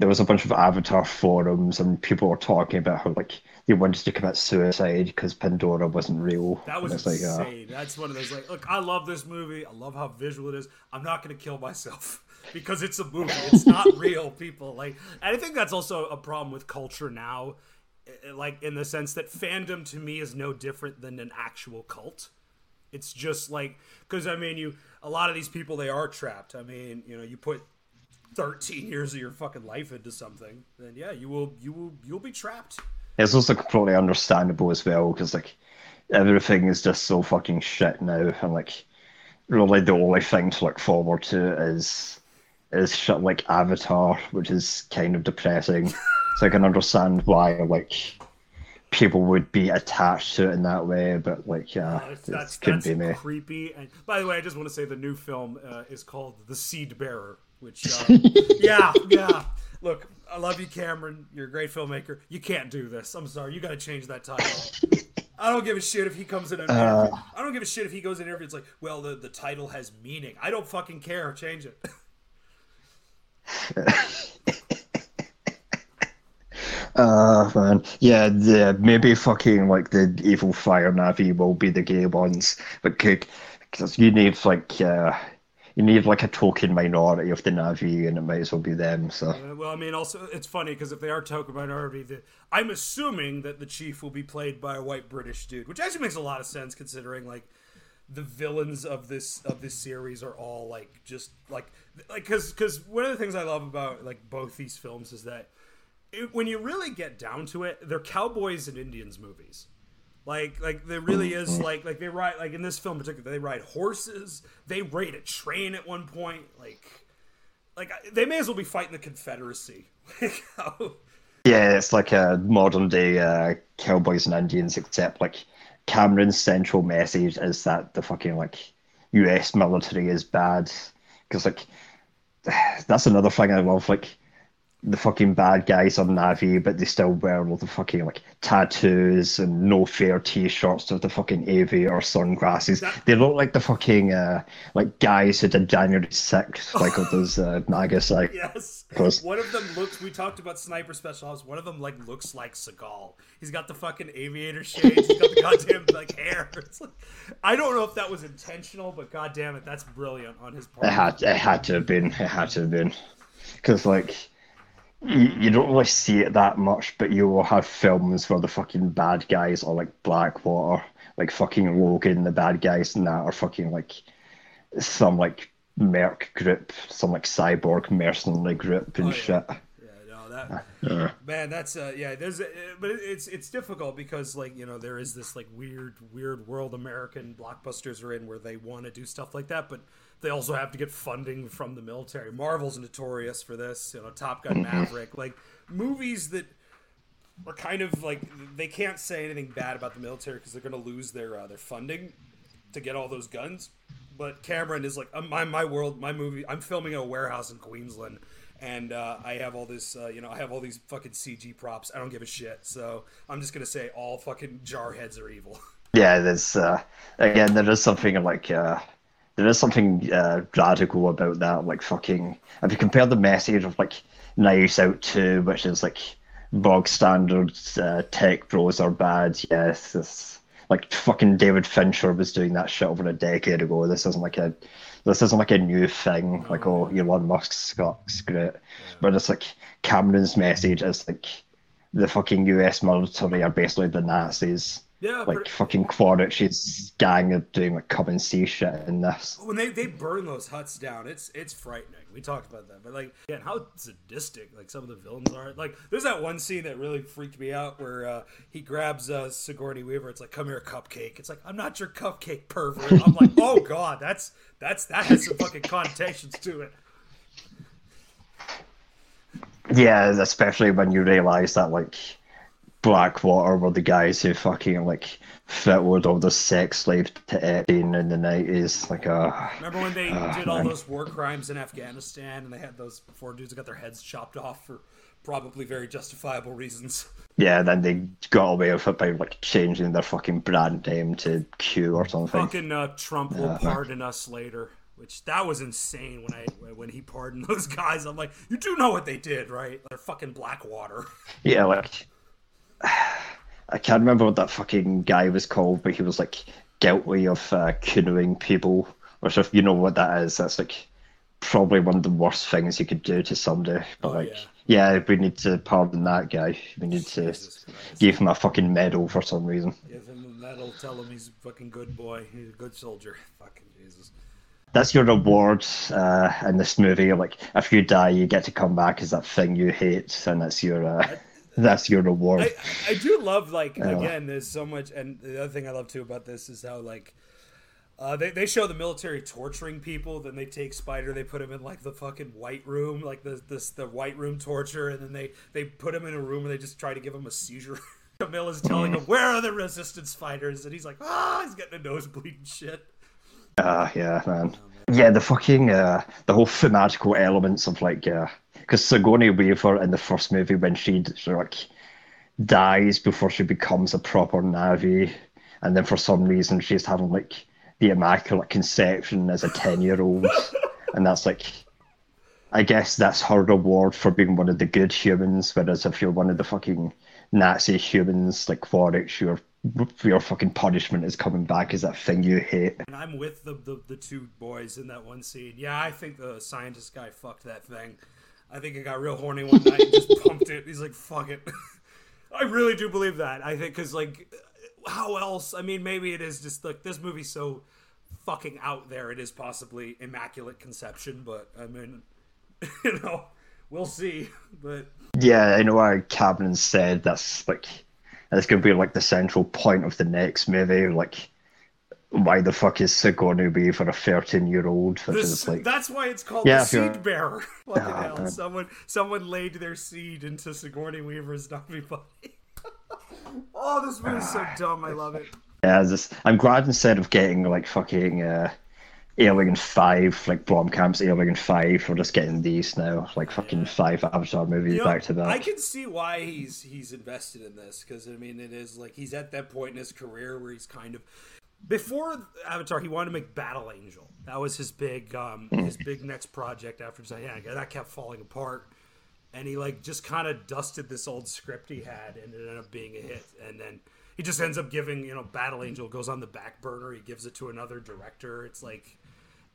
there was a bunch of Avatar forums and people were talking about how like they wanted to commit suicide because Pandora wasn't real. That was it's like, uh, insane. That's one of those like, look, I love this movie. I love how visual it is. I'm not gonna kill myself because it's a movie. It's not real, people. Like, and I think that's also a problem with culture now. Eh, Like in the sense that fandom to me is no different than an actual cult. It's just like because I mean, you a lot of these people they are trapped. I mean, you know, you put 13 years of your fucking life into something, then yeah, you will you will you'll be trapped. it's also completely understandable as well because like everything is just so fucking shit now and like really the only thing to look forward to is is shit like Avatar, which is kind of depressing. so I can understand why like people would be attached to it in that way, but like yeah, That's, it that's, couldn't that's be me. creepy. And by the way, I just want to say the new film uh, is called The Seed Bearer. Which, uh, yeah, yeah. Look, I love you, Cameron. You're a great filmmaker. You can't do this. I'm sorry. You got to change that title. I don't give a shit if he comes in and uh, I don't give a shit if he goes in interview. It's like, well, the, the title has meaning. I don't fucking care. Change it. Uh, man. Yeah, the, maybe fucking like the evil fire Na'vi will be the gay ones, but because you need like uh, you need like a token minority of the Na'vi, and it might as well be them. So. Uh, well, I mean, also it's funny because if they are token minority, the, I'm assuming that the chief will be played by a white British dude, which actually makes a lot of sense considering like the villains of this of this series are all like just like like because because one of the things I love about like both these films is that it, when you really get down to it, they're cowboys and Indians movies. Like like there really is like like they ride like in this film in particular they ride horses. They raid a train at one point. Like like they may as well be fighting the Confederacy. yeah, it's like a modern day uh, cowboys and Indians, except like Cameron's central message is that the fucking like U.S. military is bad because like that's another thing I love. Like the fucking bad guys on Na'vi, but they still wear all the fucking like tattoos and no fair t-shirts with the fucking aviator sunglasses. That... They look like the fucking uh, like guys who did January sixth, like with those uh, Nagasaki. Yes, Cause... one of them looks. We talked about sniper special ops. One of them like looks like Seagal. He's got the fucking aviator shades. He's got the goddamn like hair. It's like I don't know if that was intentional, but goddamn it, that's brilliant on his part. It had it had to have been. It had to have been because like you, don't really see it that much, but you will have films where the fucking bad guys are like Blackwater, like fucking Logan, the bad guys and that are fucking like some like merc group, some like cyborg mercenary group and oh, yeah. shit. Yeah, no, that yeah. man, that's uh, yeah. There's, uh, but it's it's difficult because like you know there is this like weird weird world American blockbusters are in where they want to do stuff like that, but they also have to get funding from the military. Marvel's notorious for this. You know, Top Gun Maverick, like movies that are kind of like they can't say anything bad about the military because they're going to lose their uh, their funding to get all those guns. But Cameron is like uh, my my world, my movie. I'm filming in a warehouse in Queensland, and uh, I have all this, uh, you know, I have all these fucking CG props. I don't give a shit. So I'm just gonna say all fucking jarheads are evil. Yeah, there's uh, again there is something like uh, there is something uh, radical about that. Like fucking, if you compare the message of like Knives Out Two, which is like bog standard uh, tech bros are bad. Yes, this, like fucking David Fincher was doing that shit over a decade ago. This isn't like a this isn't like a new thing. Like oh, Elon Musk's got great, but it's like Cameron's message is like the fucking U.S. military are basically the Nazis yeah, like pretty... fucking Quaritch's gang of doing like come and see shit in this. When they, they burn those huts down, it's it's frightening. We talked about that, but like, yeah, how sadistic like some of the villains are. Like, there's that one scene that really freaked me out where uh, he grabs uh, Sigourney Weaver. It's like, come here, cupcake. It's like, I'm not your cupcake pervert. I'm like, oh god, that's that's that has some fucking connotations to it. Yeah, especially when you realize that like Blackwater were the guys who fucking like with all the sex slaves to Epstein in the nineties. Like, uh, remember when they uh, did all man. those war crimes in Afghanistan and they had those four dudes that got their heads chopped off for probably very justifiable reasons. Yeah, then they got away with it by like changing their fucking brand name to Q or something. Fucking uh, Trump will pardon us later. Which that was insane when I when he pardoned those guys. I'm like, you do know what they did, right? They're fucking Blackwater. Yeah, like I can't remember what that fucking guy was called, but he was like guilty of uh, canoeing people, which if you know what that is, that's like probably one of the worst things you could do to somebody. But oh, like, yeah. yeah. we need to pardon that guy. We need to give him a fucking medal for some reason. Give him a medal. Tell him he's a fucking good boy. He's a good soldier. Fucking Jesus. That's your reward uh, in this movie. Like, if you die, you get to come back as that thing you hate, and that's your. Uh, that's your reward. I, I do love like again. There's so much, and the other thing I love too about this is how like uh, they they show the military torturing people. Then they take Spider, they put him in like the fucking white room, like the this the white room torture, and then they they put him in a room and they just try to give him a seizure. Camille is telling him where are the resistance fighters, and he's like, ah, he's getting a nosebleed and shit. Ah, uh, yeah, man. yeah, the fucking uh, the whole thematical elements of like because Sigourney Weaver in the first movie when she she like dies before she becomes a proper Na'vi, and then for some reason she's having like the immaculate conception as a ten year old, and that's like. I guess that's her reward for being one of the good humans, whereas if you're one of the fucking Nazi humans like Quaritch, your your fucking punishment is coming back as that thing you hate. And I'm with the, the the two boys in that one scene. Yeah, I think the scientist guy fucked that thing. I think he got real horny one night and just pumped it. He's like, "Fuck it." I really do believe that. I think because like, how else? I mean, maybe it is just like this movie's so fucking out there. It is possibly immaculate conception, but I mean, you know, we'll see. But yeah, I know why Cameron said that's like that's gonna be like the central point of the next movie. Like, why the fuck is Sigourney Weaver a thirteen-year-old? This, like, that's why it's called Yeah, the seed bearer. Fucking Ah, hell! man. Someone someone laid their seed into Sigourney Weaver's Na'vi body. oh, this movie's so dumb. I love it. yeah, this, I'm glad instead of getting like fucking uh, Alien Five, like Blomkamp's Alien Five, we're just getting these now, like fucking five Avatar movies You know, back to back. I can see why he's he's invested in this because I mean it is like he's at that point in his career where he's kind of before Avatar he wanted to make Battle Angel. That was his big um his big next project after. That kept falling apart. And he like just kind of dusted this old script he had and it ended up being a hit. And then he just ends up giving, you know, Battle Angel goes on the back burner. He gives it to another director. It's like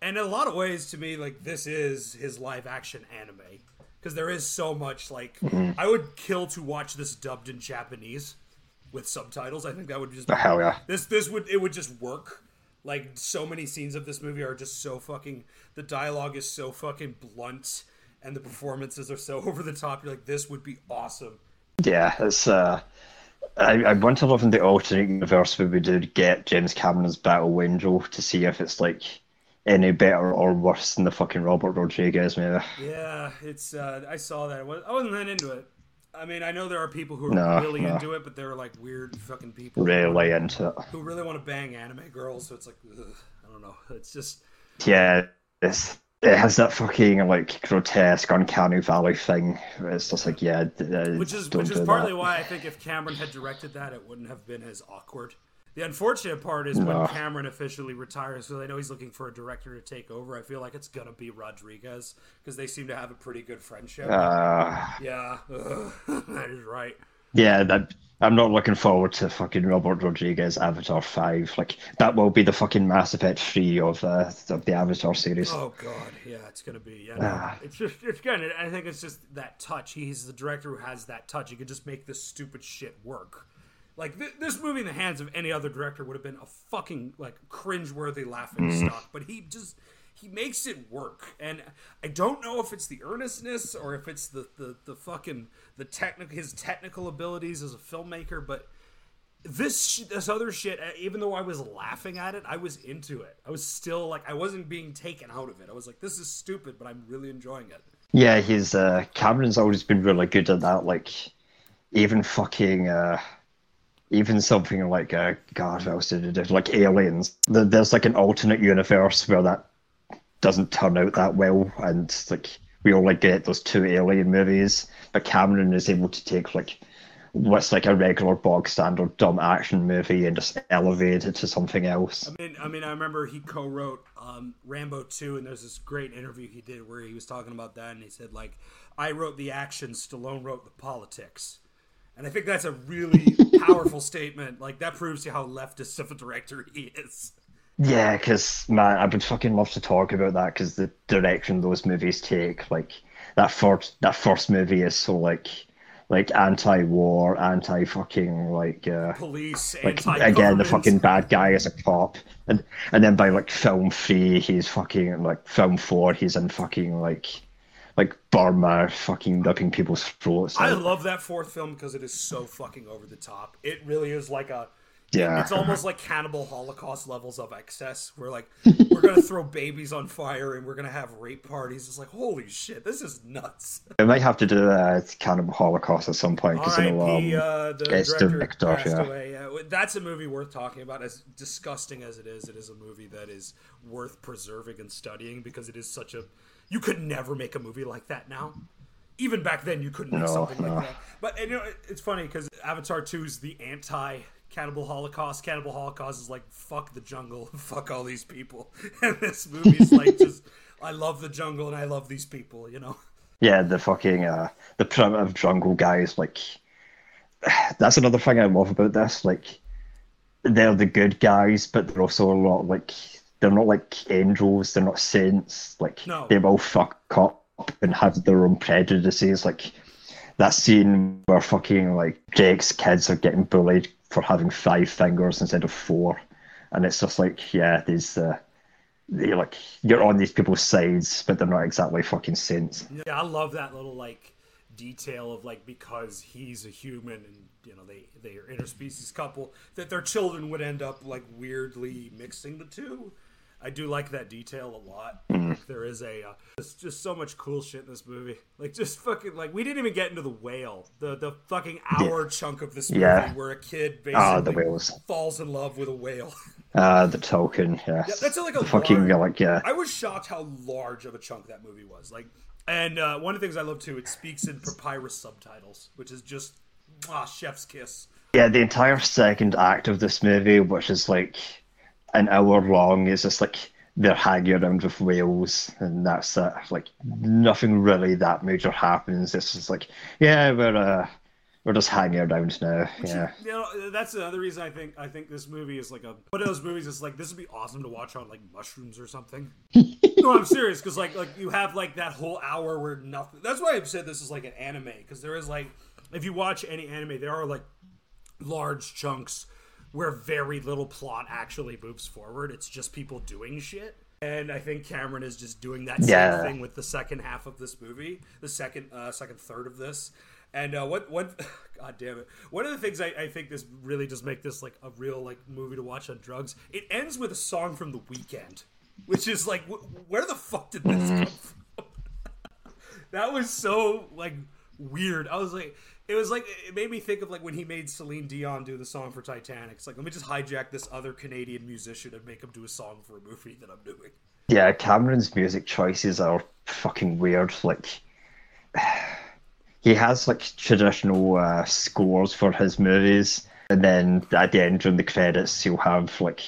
and in a lot of ways to me like this is his live action anime because there is so much like i would kill to watch this dubbed in japanese with subtitles i think that would just Oh, hell yeah. this this would it would just work like so many scenes of this movie are just so fucking the dialogue is so fucking blunt and the performances are so over the top you're like this would be awesome Yeah, it's. Uh, I, I want to live in the alternate universe where we did get James Cameron's Battle Angel to see if it's like any better or worse than the fucking Robert Rodriguez movie. Yeah, it's. Uh, I saw that. I I wasn't that into it. I mean, I know there are people who are No, really no. into it, but they're like weird fucking people Really into it. who really want to bang anime girls. So it's like, ugh, I don't know. It's just Yeah, it's, it has that fucking like grotesque, uncanny valley thing. It's just like, yeah, uh, which is don't which is do partly that. why I think if Cameron had directed that, it wouldn't have been as awkward. The unfortunate part is when Cameron officially retires, because I know he's looking for a director to take over. I feel like it's gonna be Rodriguez because they seem to have a pretty good friendship. Uh, yeah, ugh, that is right. yeah, that, I'm not looking forward to fucking Robert Rodriguez Avatar Five. Like that will be the fucking Mass Effect three of uh, of the Avatar series. Oh god, yeah, it's gonna be. Yeah, Ah. it's just it's. I think it's just that touch. He's the director who has that touch. He can just make this stupid shit work. Like th- this movie in the hands of any other director would have been a fucking like cringeworthy laughing Mm. stock. But he just he makes it work, and I don't know if it's the earnestness or if it's the the, the fucking the technical his technical abilities as a filmmaker, but this sh- this other shit even though i was laughing at it i was into it i was still like i wasn't being taken out of it i was like this is stupid but i'm really enjoying it Yeah, his uh, Cameron's always been really good at that. Like, even fucking, uh, even something like, uh, God, what else did do? Like Aliens. There's like an alternate universe where that doesn't turn out that well, and like we only get those two Alien movies. But Cameron is able to take like what's like a regular bog standard dumb action movie and just elevate it to something else. i mean i mean i remember he co-wrote um, rambo 2 and there's this great interview he did where he was talking about that and he said like i wrote the action stallone wrote the politics and i think that's a really powerful statement. Like that proves to you how leftist of a director he is. Yeah, because man, I would fucking love to talk about that because the direction those movies take, like that first that first movie is so like like anti-war, anti-fucking like uh, police like again the fucking bad guy is a cop, and and then by like film three he's fucking like film four he's in fucking like like Burma, fucking ripping people's throats. I love that fourth film because it is so fucking over the top. It really is like a. Yeah. It's almost like cannibal Holocaust levels of excess. We're like, we're gonna throw babies on fire and we're gonna have rape parties. It's like, holy shit, this is nuts. I might have to do uh, Cannibal Holocaust at some point because know um, Uh, the it's director director, yeah. away. Uh, that's a movie worth talking about. As disgusting as it is, it is a movie that is worth preserving and studying because it is such a. You could never make a movie like that now. Even back then, you couldn't make No, something no. like that. But and, you know, it's funny because Avatar Two is the anti. Cannibal Holocaust. Cannibal Holocaust is like fuck the jungle, fuck all these people, and this movie's like just I love the jungle and I love these people, you know. Yeah, the fucking uh, the primitive jungle guys. Like, that's another thing I love about this. Like, they're the good guys, but they're also a lot like they're not like angels. They're not saints. Like, No. they will fuck up and have their own prejudices. Like that scene where fucking like Jake's kids are getting bullied for having five fingers instead of four, and it's just like, yeah, these. Uh, you're like you're on these people's sides, but they're not exactly fucking saints. Yeah, I love that little like detail of like because he's a human and you know they they are interspecies couple that their children would end up like weirdly mixing the two. I do like that detail a lot. Like, there is a uh, there's just so much cool shit in this movie. Like just fucking like we didn't even get into the whale, the the fucking hour chunk of this movie Yeah. where a kid basically Ah, the whales. falls in love with a whale. Uh, the token, yes. that's like a the fucking like yeah. I was shocked how large of a chunk that movie was. Like, and uh, one of the things I love too, it speaks in papyrus subtitles, which is just ah, chef's kiss. Yeah, the entire second act of this movie, which is like an hour long, is just like they're hanging around with whales, and that's it. Like nothing really that major happens. It's just like, yeah, we're uh, we're just hanging around now. Yeah, You know, that's another reason I think I think this movie is like a one of those movies. It's like this would be awesome to watch on like mushrooms or something. no, I'm serious because like like you have like that whole hour where nothing. That's why I've said this is like an anime because there is like if you watch any anime, there are like large chunks where very little plot actually moves forward. It's just people doing shit. And I think Cameron is just doing that same thing with the second half of this movie, the second uh, second third of this. And uh, what what God damn it! One of the things I, I think this really does make this like a real like movie to watch on drugs. It ends with a song from The Weeknd, which is like wh- where the fuck did this come from? that was so like weird. I was like, it was like it made me think of like when he made Celine Dion do the song for Titanic. It's like let me just hijack this other Canadian musician and make him do a song for a movie that I'm doing. yeah. Cameron's music choices are fucking weird. Like he has like traditional uh, scores for his movies, and then at the end during the credits, he'll have like.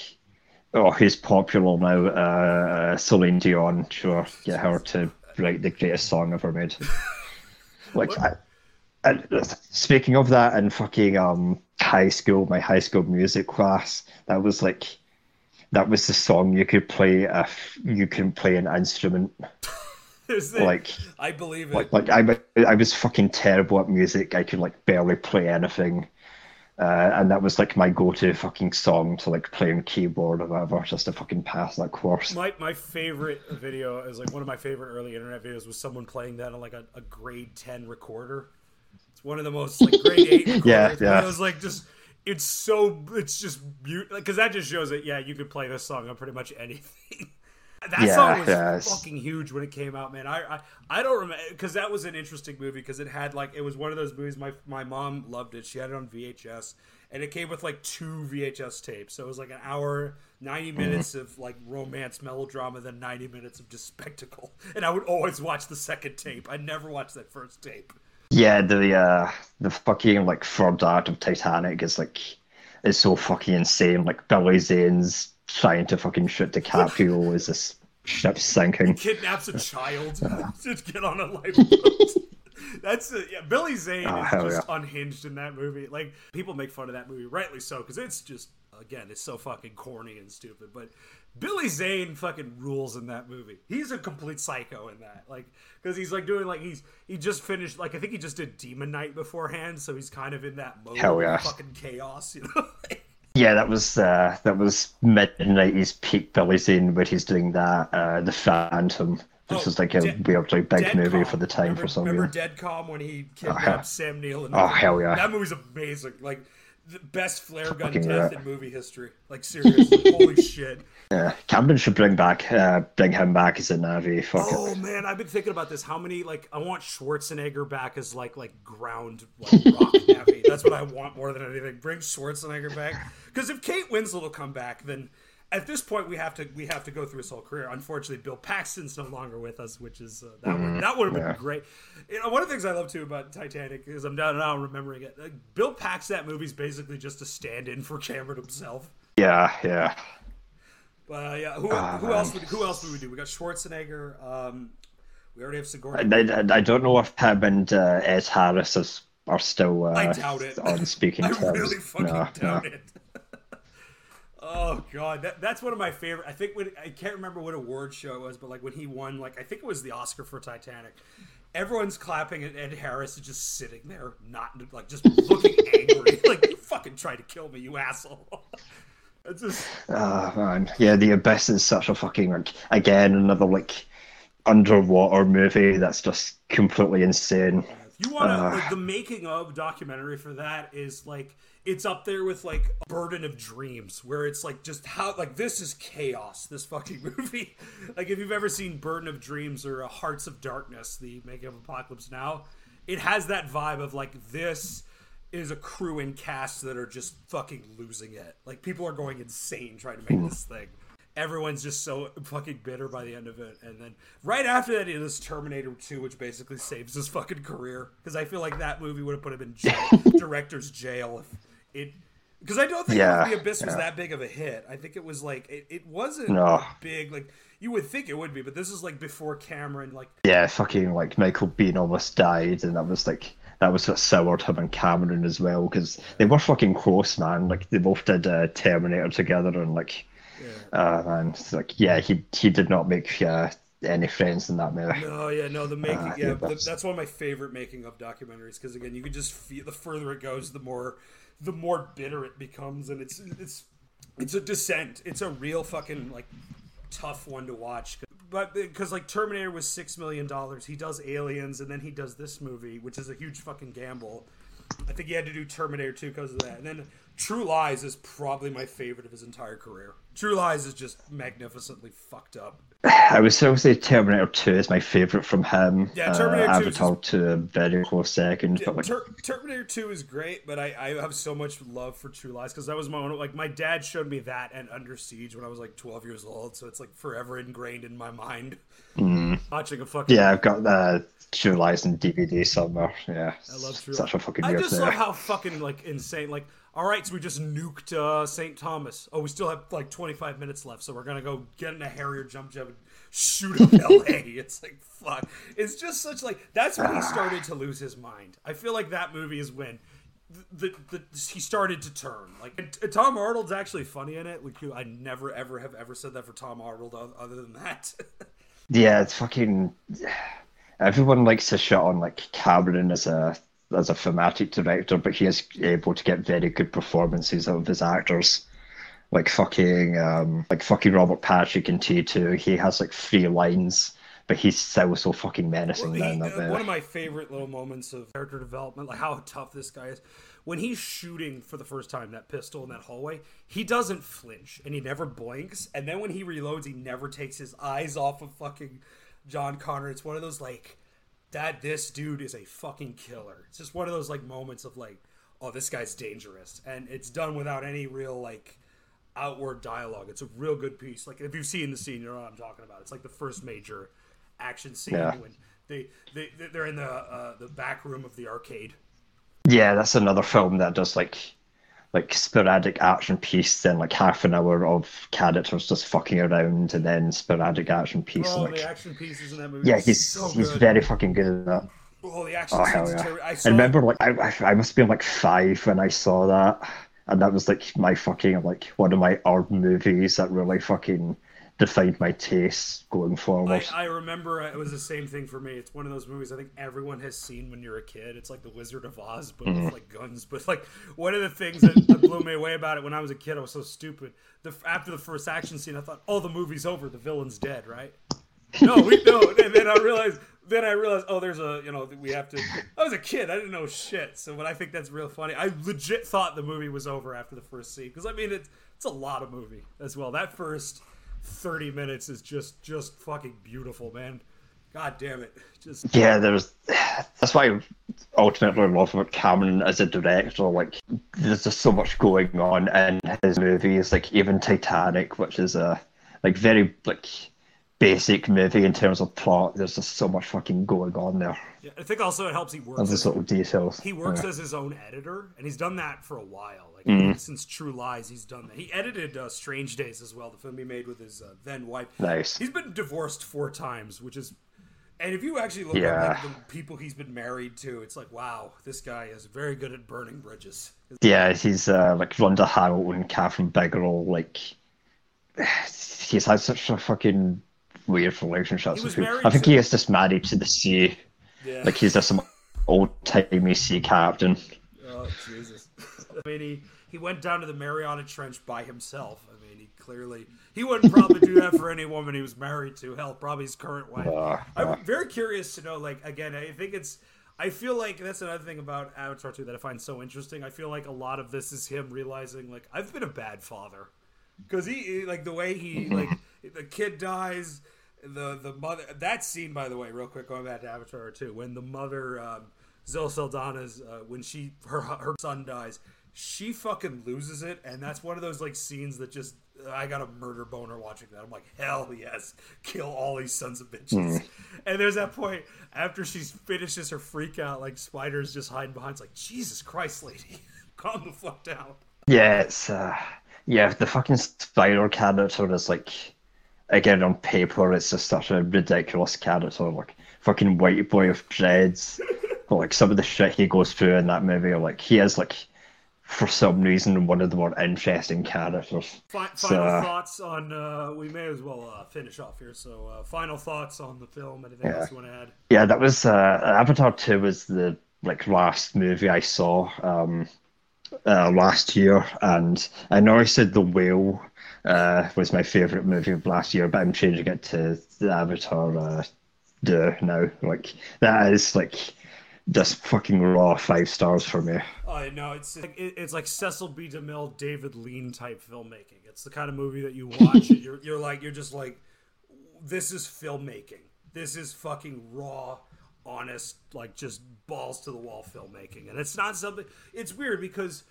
Oh, who's popular now? Uh, Celine Dion. Sure, get her to write the greatest song ever made. like, I, and speaking of that, in fucking um high school, my high school music class, that was like, that was the song you could play if you couldn't play an instrument. The- Like, I believe it. like, like I, I was fucking terrible at music. I could like barely play anything. Uh, and that was like my go-to fucking song to like play on keyboard or whatever, just to fucking pass that course. my my favorite video is like one of my favorite early internet videos was someone playing that on like a, a grade ten recorder. It's one of the most like grade eight recorders. Yeah, yeah. It was like just it's so it's just beautiful because that just shows that yeah you could play this song on pretty much anything. That Yeah, song was it's- fucking huge when it came out, man. I I, I don't remember because that was an interesting movie because it had like it was one of those movies. My my mom loved it. She had it on VHS, and it came with like two VHS tapes. So it was like an hour, ninety Mm-hmm. minutes of like romance melodrama, then ninety minutes of just spectacle. And I would always watch the second tape. I never watched that first tape. Yeah, the uh, the fucking like third act of Titanic is like is so fucking insane. Like Billy Zane's trying to fucking shoot DiCaprio as this ship's sinking. Kidnaps a child to get on a lifeboat. That's a, yeah. Billy Zane Oh, is just yeah. unhinged in that movie. Like people make fun of that movie, rightly so, because it's just again, it's so fucking corny and stupid. But Billy Zane fucking rules in that movie. He's a complete psycho in that. Like because he's like doing like he's he just finished like I think he just did Demon Knight beforehand, so he's kind of in that mode Hell of yeah. fucking chaos. You know. Yeah, that was uh, that was mid nineties peak Billy Zane where he's doing that. Uh, the Phantom, which Oh, was like a De- weird, like, big movie Dead Calm. for the time remember, for some Remember Dead Calm when he kidnapped hell- Sam Neill? And Oh, hell yeah. That movie's amazing. Like the best flare gun death in movie history. Like seriously, holy shit. Yeah, Cameron should bring back, uh, bring him back as a Na'vi. Fuck Oh it. man, I've been thinking about this. How many like I want Schwarzenegger back as like like ground like rock heavy. That's what I want more than anything. Bring Schwarzenegger back because if Kate Winslet will come back, then at this point we have to we have to go through his whole career. Unfortunately, Bill Paxton's no longer with us, which is uh, that would that would have been yeah. great. You know, one of the things I love too about Titanic is I'm down now remembering it. Like, Bill Pax that movie's basically just a stand-in for Cameron himself. Yeah, yeah. But uh, yeah, who, Ah, who else would who else would we do? We got Schwarzenegger. Um, we already have Sigourney. I, I, I don't know if him and uh, Ed Harris is, are still uh, I doubt it. on speaking I terms. really fucking No, doubt no. it. oh god, that, that's one of my favorite. I think when I can't remember what award show it was, but like when he won, like I think it was the Oscar for Titanic. Everyone's clapping, and Ed Harris is just sitting there, not like just looking angry, like you fucking tried to kill me, you asshole. It's just Ah, man. Yeah, The Abyss is such a fucking, like, again, another, like, underwater movie that's just completely insane. You want to Uh. like, the making of documentary for that is like it's up there with like Burden of Dreams, where it's like just how like this is chaos. This fucking movie, like if you've ever seen Burden of Dreams or uh, Hearts of Darkness, the making of Apocalypse Now, it has that vibe of like this is a crew and cast that are just fucking losing it. Like people are going insane trying to make this thing. Everyone's just so fucking bitter by the end of it, and then right after that it is Terminator 2, which basically saves his fucking career because I feel like that movie would have put him in jail, director's jail if it. Because I don't think Yeah, The Abyss was that big of a hit. I think it was like it, it wasn't No. big. Like you would think it would be, but this is like before Cameron. Like Yeah, fucking, like, Michael Biehn almost died, and that was, like, that was what soured him and Cameron as well, because they were fucking close, man. Like, they both did uh, Terminator together, and, like, uh, man, it's like, yeah, he, he did not make uh, any friends in that movie. Oh yeah, no, the making. Yeah, yeah, that's- that's one of my favorite making of documentaries because again, you can just feel the further it goes, the more, the more bitter it becomes, and it's it's it's a descent. It's a real fucking like tough one to watch. But because like Terminator was six million dollars, he does Aliens, and then he does this movie, which is a huge fucking gamble. I think he had to do Terminator 2 because of that. And then True Lies is probably my favorite of his entire career. True Lies is just magnificently fucked up. I would still say Terminator 2 is my favourite from him. Yeah, uh, Terminator 2 is Avatar 2 a very close second. but like, Ter- Terminator 2 is great, but I, I have so much love for True Lies because that was my own. Like, my dad showed me that and Under Siege when I was like 12 years old, so it's like forever ingrained in my mind. Watching a fucking. yeah, I've got the True Lies and DVD somewhere. Yeah, I love True Lies. such a fucking I just love how fucking like insane. Like, all right, so we just nuked uh, St. Thomas. Oh, we still have like 25 minutes left, so we're gonna go get in a Harrier jump jet and shoot up L.A. It's like fuck. It's just such like that's when he started to lose his mind. I feel like that movie is when. The, the, the he started to turn like Tom Arnold's actually funny in it. Which I never ever have ever said that for Tom Arnold other than that. Yeah, it's fucking. Everyone likes to shut on like Cameron as a as a thematic director, but he is able to get very good performances out of his actors. Like fucking, um, like fucking Robert Patrick in T two. He has like three lines, but he's still so fucking menacing. He- man, that uh, one of my favorite little moments of character development, like how tough this guy is, when he's shooting for the first time that pistol in that hallway, he doesn't flinch and he never blinks. And then when he reloads, he never takes his eyes off of fucking John Connor. It's one of those like that. This dude is a fucking killer. It's just one of those like moments of like, oh, this guy's dangerous, and it's done without any real like outward dialogue. It's a real good piece. Like if you've seen the scene, you know what I'm talking about. It's like the first major action scene Yeah. when they they they're in the uh, the back room of the arcade. Yeah, that's another film that does like like sporadic action piece, then like half an hour of characters just fucking around, and then sporadic action piece. Oh, and, like, the action pieces in that movie. yeah, he's so he's good. very fucking good at that. Oh, the action Oh hell yeah! terrible. I I, remember like I, I I must have been like five when I saw that, and that was like my fucking like one of my odd movies that really fucking defined my tastes going forward. I, I remember uh, it was the same thing for me. It's one of those movies I think everyone has seen when you're a kid. It's like The Wizard of Oz, but Mm-hmm. with like guns. But like one of the things that, that blew me away about it when I was a kid, I was so stupid. The after the first action scene, I thought, "Oh, the movie's over. The villain's dead, right?" No, we don't. And then I realized then I realized, oh, there's a, you know, we have to. I was a kid, I didn't know shit. So, but I think that's real funny. I legit thought the movie was over after the first scene because I mean, it's it's a lot of movie as well. That first thirty minutes is just just fucking beautiful, man. God damn it, just Yeah, there's. That's why I ultimately love about Cameron as a director. Like, there's just so much going on in his movies. Like even Titanic, which is a like very like basic movie in terms of plot. There's just so much fucking going on there. Yeah, I think also it helps he works. As- little details. He works Yeah. as his own editor, and he's done that for a while. Like Mm-hmm. since True Lies, he's done that. He edited uh, Strange Days as well, the film he made with his uh, then wife. Nice. He's been divorced four times, which is, and if you actually look Yeah. at like, the people he's been married to, it's like wow, this guy is very good at burning bridges. Yeah, he's uh, like Rhonda Hamilton, Kathryn Bigelow. Like, he's had such a fucking weird relationships with people. I think to- he is just married to the sea. Yeah. Like he's just some old timey sea captain. Oh Jesus! I mean, he he went down to the Mariana Trench by himself. I mean, he clearly he wouldn't probably do that for any woman he was married to. Hell, probably his current wife. Uh, I'm very curious to know. Like again, I think it's. I feel like that's another thing about Avatar 2 that I find so interesting. I feel like a lot of this is him realizing, like, I've been a bad father, because he, he- like, the way he, like, the kid dies, the the mother. That scene, by the way, real quick, going back to Avatar 2, when the mother, um, Zoe Saldana's, uh, when she her her son dies, she fucking loses it, and that's one of those like scenes that just I got a murder boner watching that. I'm like, hell yes, kill all these sons of bitches. And there's that point after she finishes her freak out, like spiders just hiding behind. It's like, Jesus Christ, lady, calm the fuck down. yeah, it's uh, yeah. The fucking spider character is like, again on paper, it's just such a ridiculous character. Like fucking white boy of dreads. but like some of the shit he goes through in that movie, like he is like, for some reason, one of the more interesting characters. Fi- So, final uh, thoughts on? Uh, we may as well uh, finish off here. So, uh, final thoughts on the film? Anything Yeah. else you want to add? Yeah, that was uh, Avatar Two was the like last movie I saw um, uh, last year, and I know I said The Whale uh, was my favorite movie of last year, but I'm changing it to the Avatar uh, now. Like that is like just fucking raw five stars for me. Uh, no, it's like, it's like Cecil B. DeMille, David Lean type filmmaking. It's the kind of movie that you watch and you're you're like you're just like, this is filmmaking. This is fucking raw, honest, like just balls to the wall filmmaking. And it's not something. It's weird because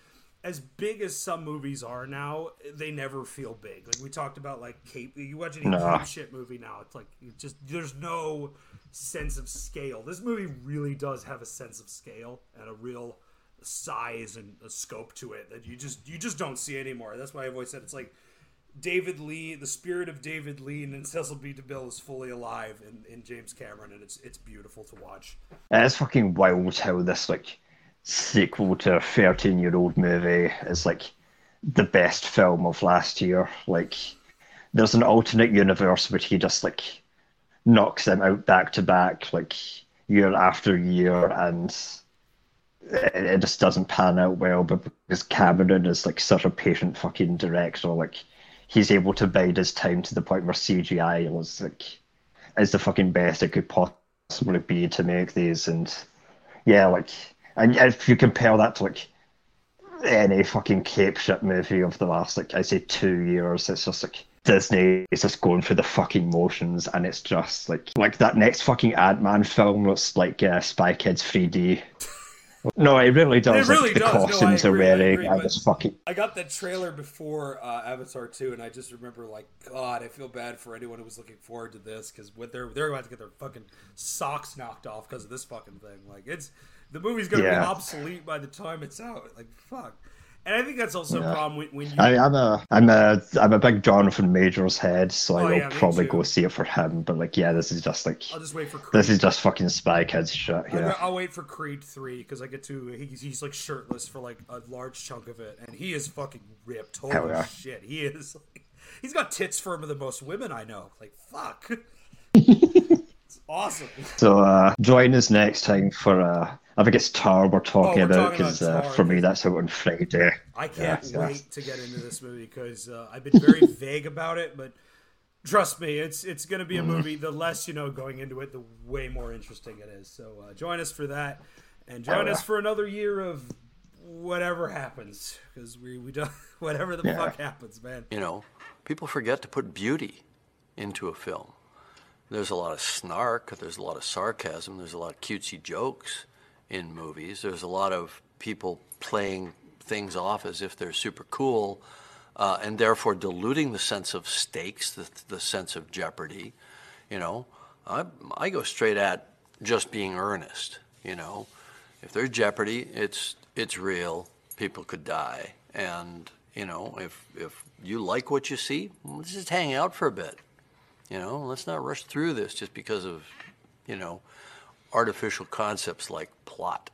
as big as some movies are now, they never feel big. Like we talked about, like Cape. You watch any. Cape shit movie now, it's like you just there's no sense of scale. This movie really does have a sense of scale and a real size and a scope to it that you just you just don't see anymore. That's why I've always said it's like David Lean, the spirit of David Lean and Cecil B. DeMille is fully alive in, in James Cameron, and it's it's beautiful to watch. It's fucking wild how this like sequel to a 13 year old movie is like the best film of last year. Like there's an alternate universe which he just like knocks them out back to back like year after year and it, it just doesn't pan out well but because Cameron is like such a patient fucking director like he's able to bide his time to the point where CGI was like is the fucking best it could possibly be to make these. And yeah like and if you compare that to like any fucking cape shit movie of the last like I say two years it's just like Disney is just going through the fucking motions. And it's just like like that next fucking Ant-Man film looks like uh, Spy Kids 3D no it really does It really like, the does. No, I costumes agree, I wearing and but- fucking I got that trailer before uh, Avatar 2, and I just remember, like, God, I feel bad for anyone who was looking forward to this because they're they're about to get their fucking socks knocked off because of this fucking thing. Like, it's the movie's gonna be obsolete by the time it's out. Like, fuck. And I think that's also a problem when, when you. I, I'm a I'm a I'm a big Jonathan Majors head, so I Oh, will yeah, probably go see it for him. But like, yeah, this is just like I'll just wait for Creed. this is just fucking Spy Kids shit. I'll, Yeah, I'll wait for Creed 3 because I get to. He's, he's like shirtless for like a large chunk of it, and he is fucking ripped. Holy yeah. shit, he is. Like, he's got tits firmer than most women I know. Like, fuck. it's awesome. So uh, join us next time for uh, I think it's Tar we're talking Oh, we're about because uh, for me that's out on Friday. I can't Yeah, yeah. wait to get into this movie because uh, I've been very vague about it, but trust me, it's it's going to be a movie. The less you know going into it, the way more interesting it is. So uh, join us for that, and join Oh, us for another year of whatever happens because we we don't whatever the Yeah. fuck happens, man. You know, people forget to put beauty into a film. There's a lot of snark, there's a lot of sarcasm, there's a lot of cutesy jokes in movies. There's a lot of people playing things off as if they're super cool, uh, and therefore diluting the sense of stakes, the, the sense of jeopardy. You know, I, I go straight at just being earnest. You know, if there's jeopardy, it's it's real. People could die, and you know, if if you like what you see, let's just hang out for a bit. You know, let's not rush through this just because of, you know, artificial concepts like plot.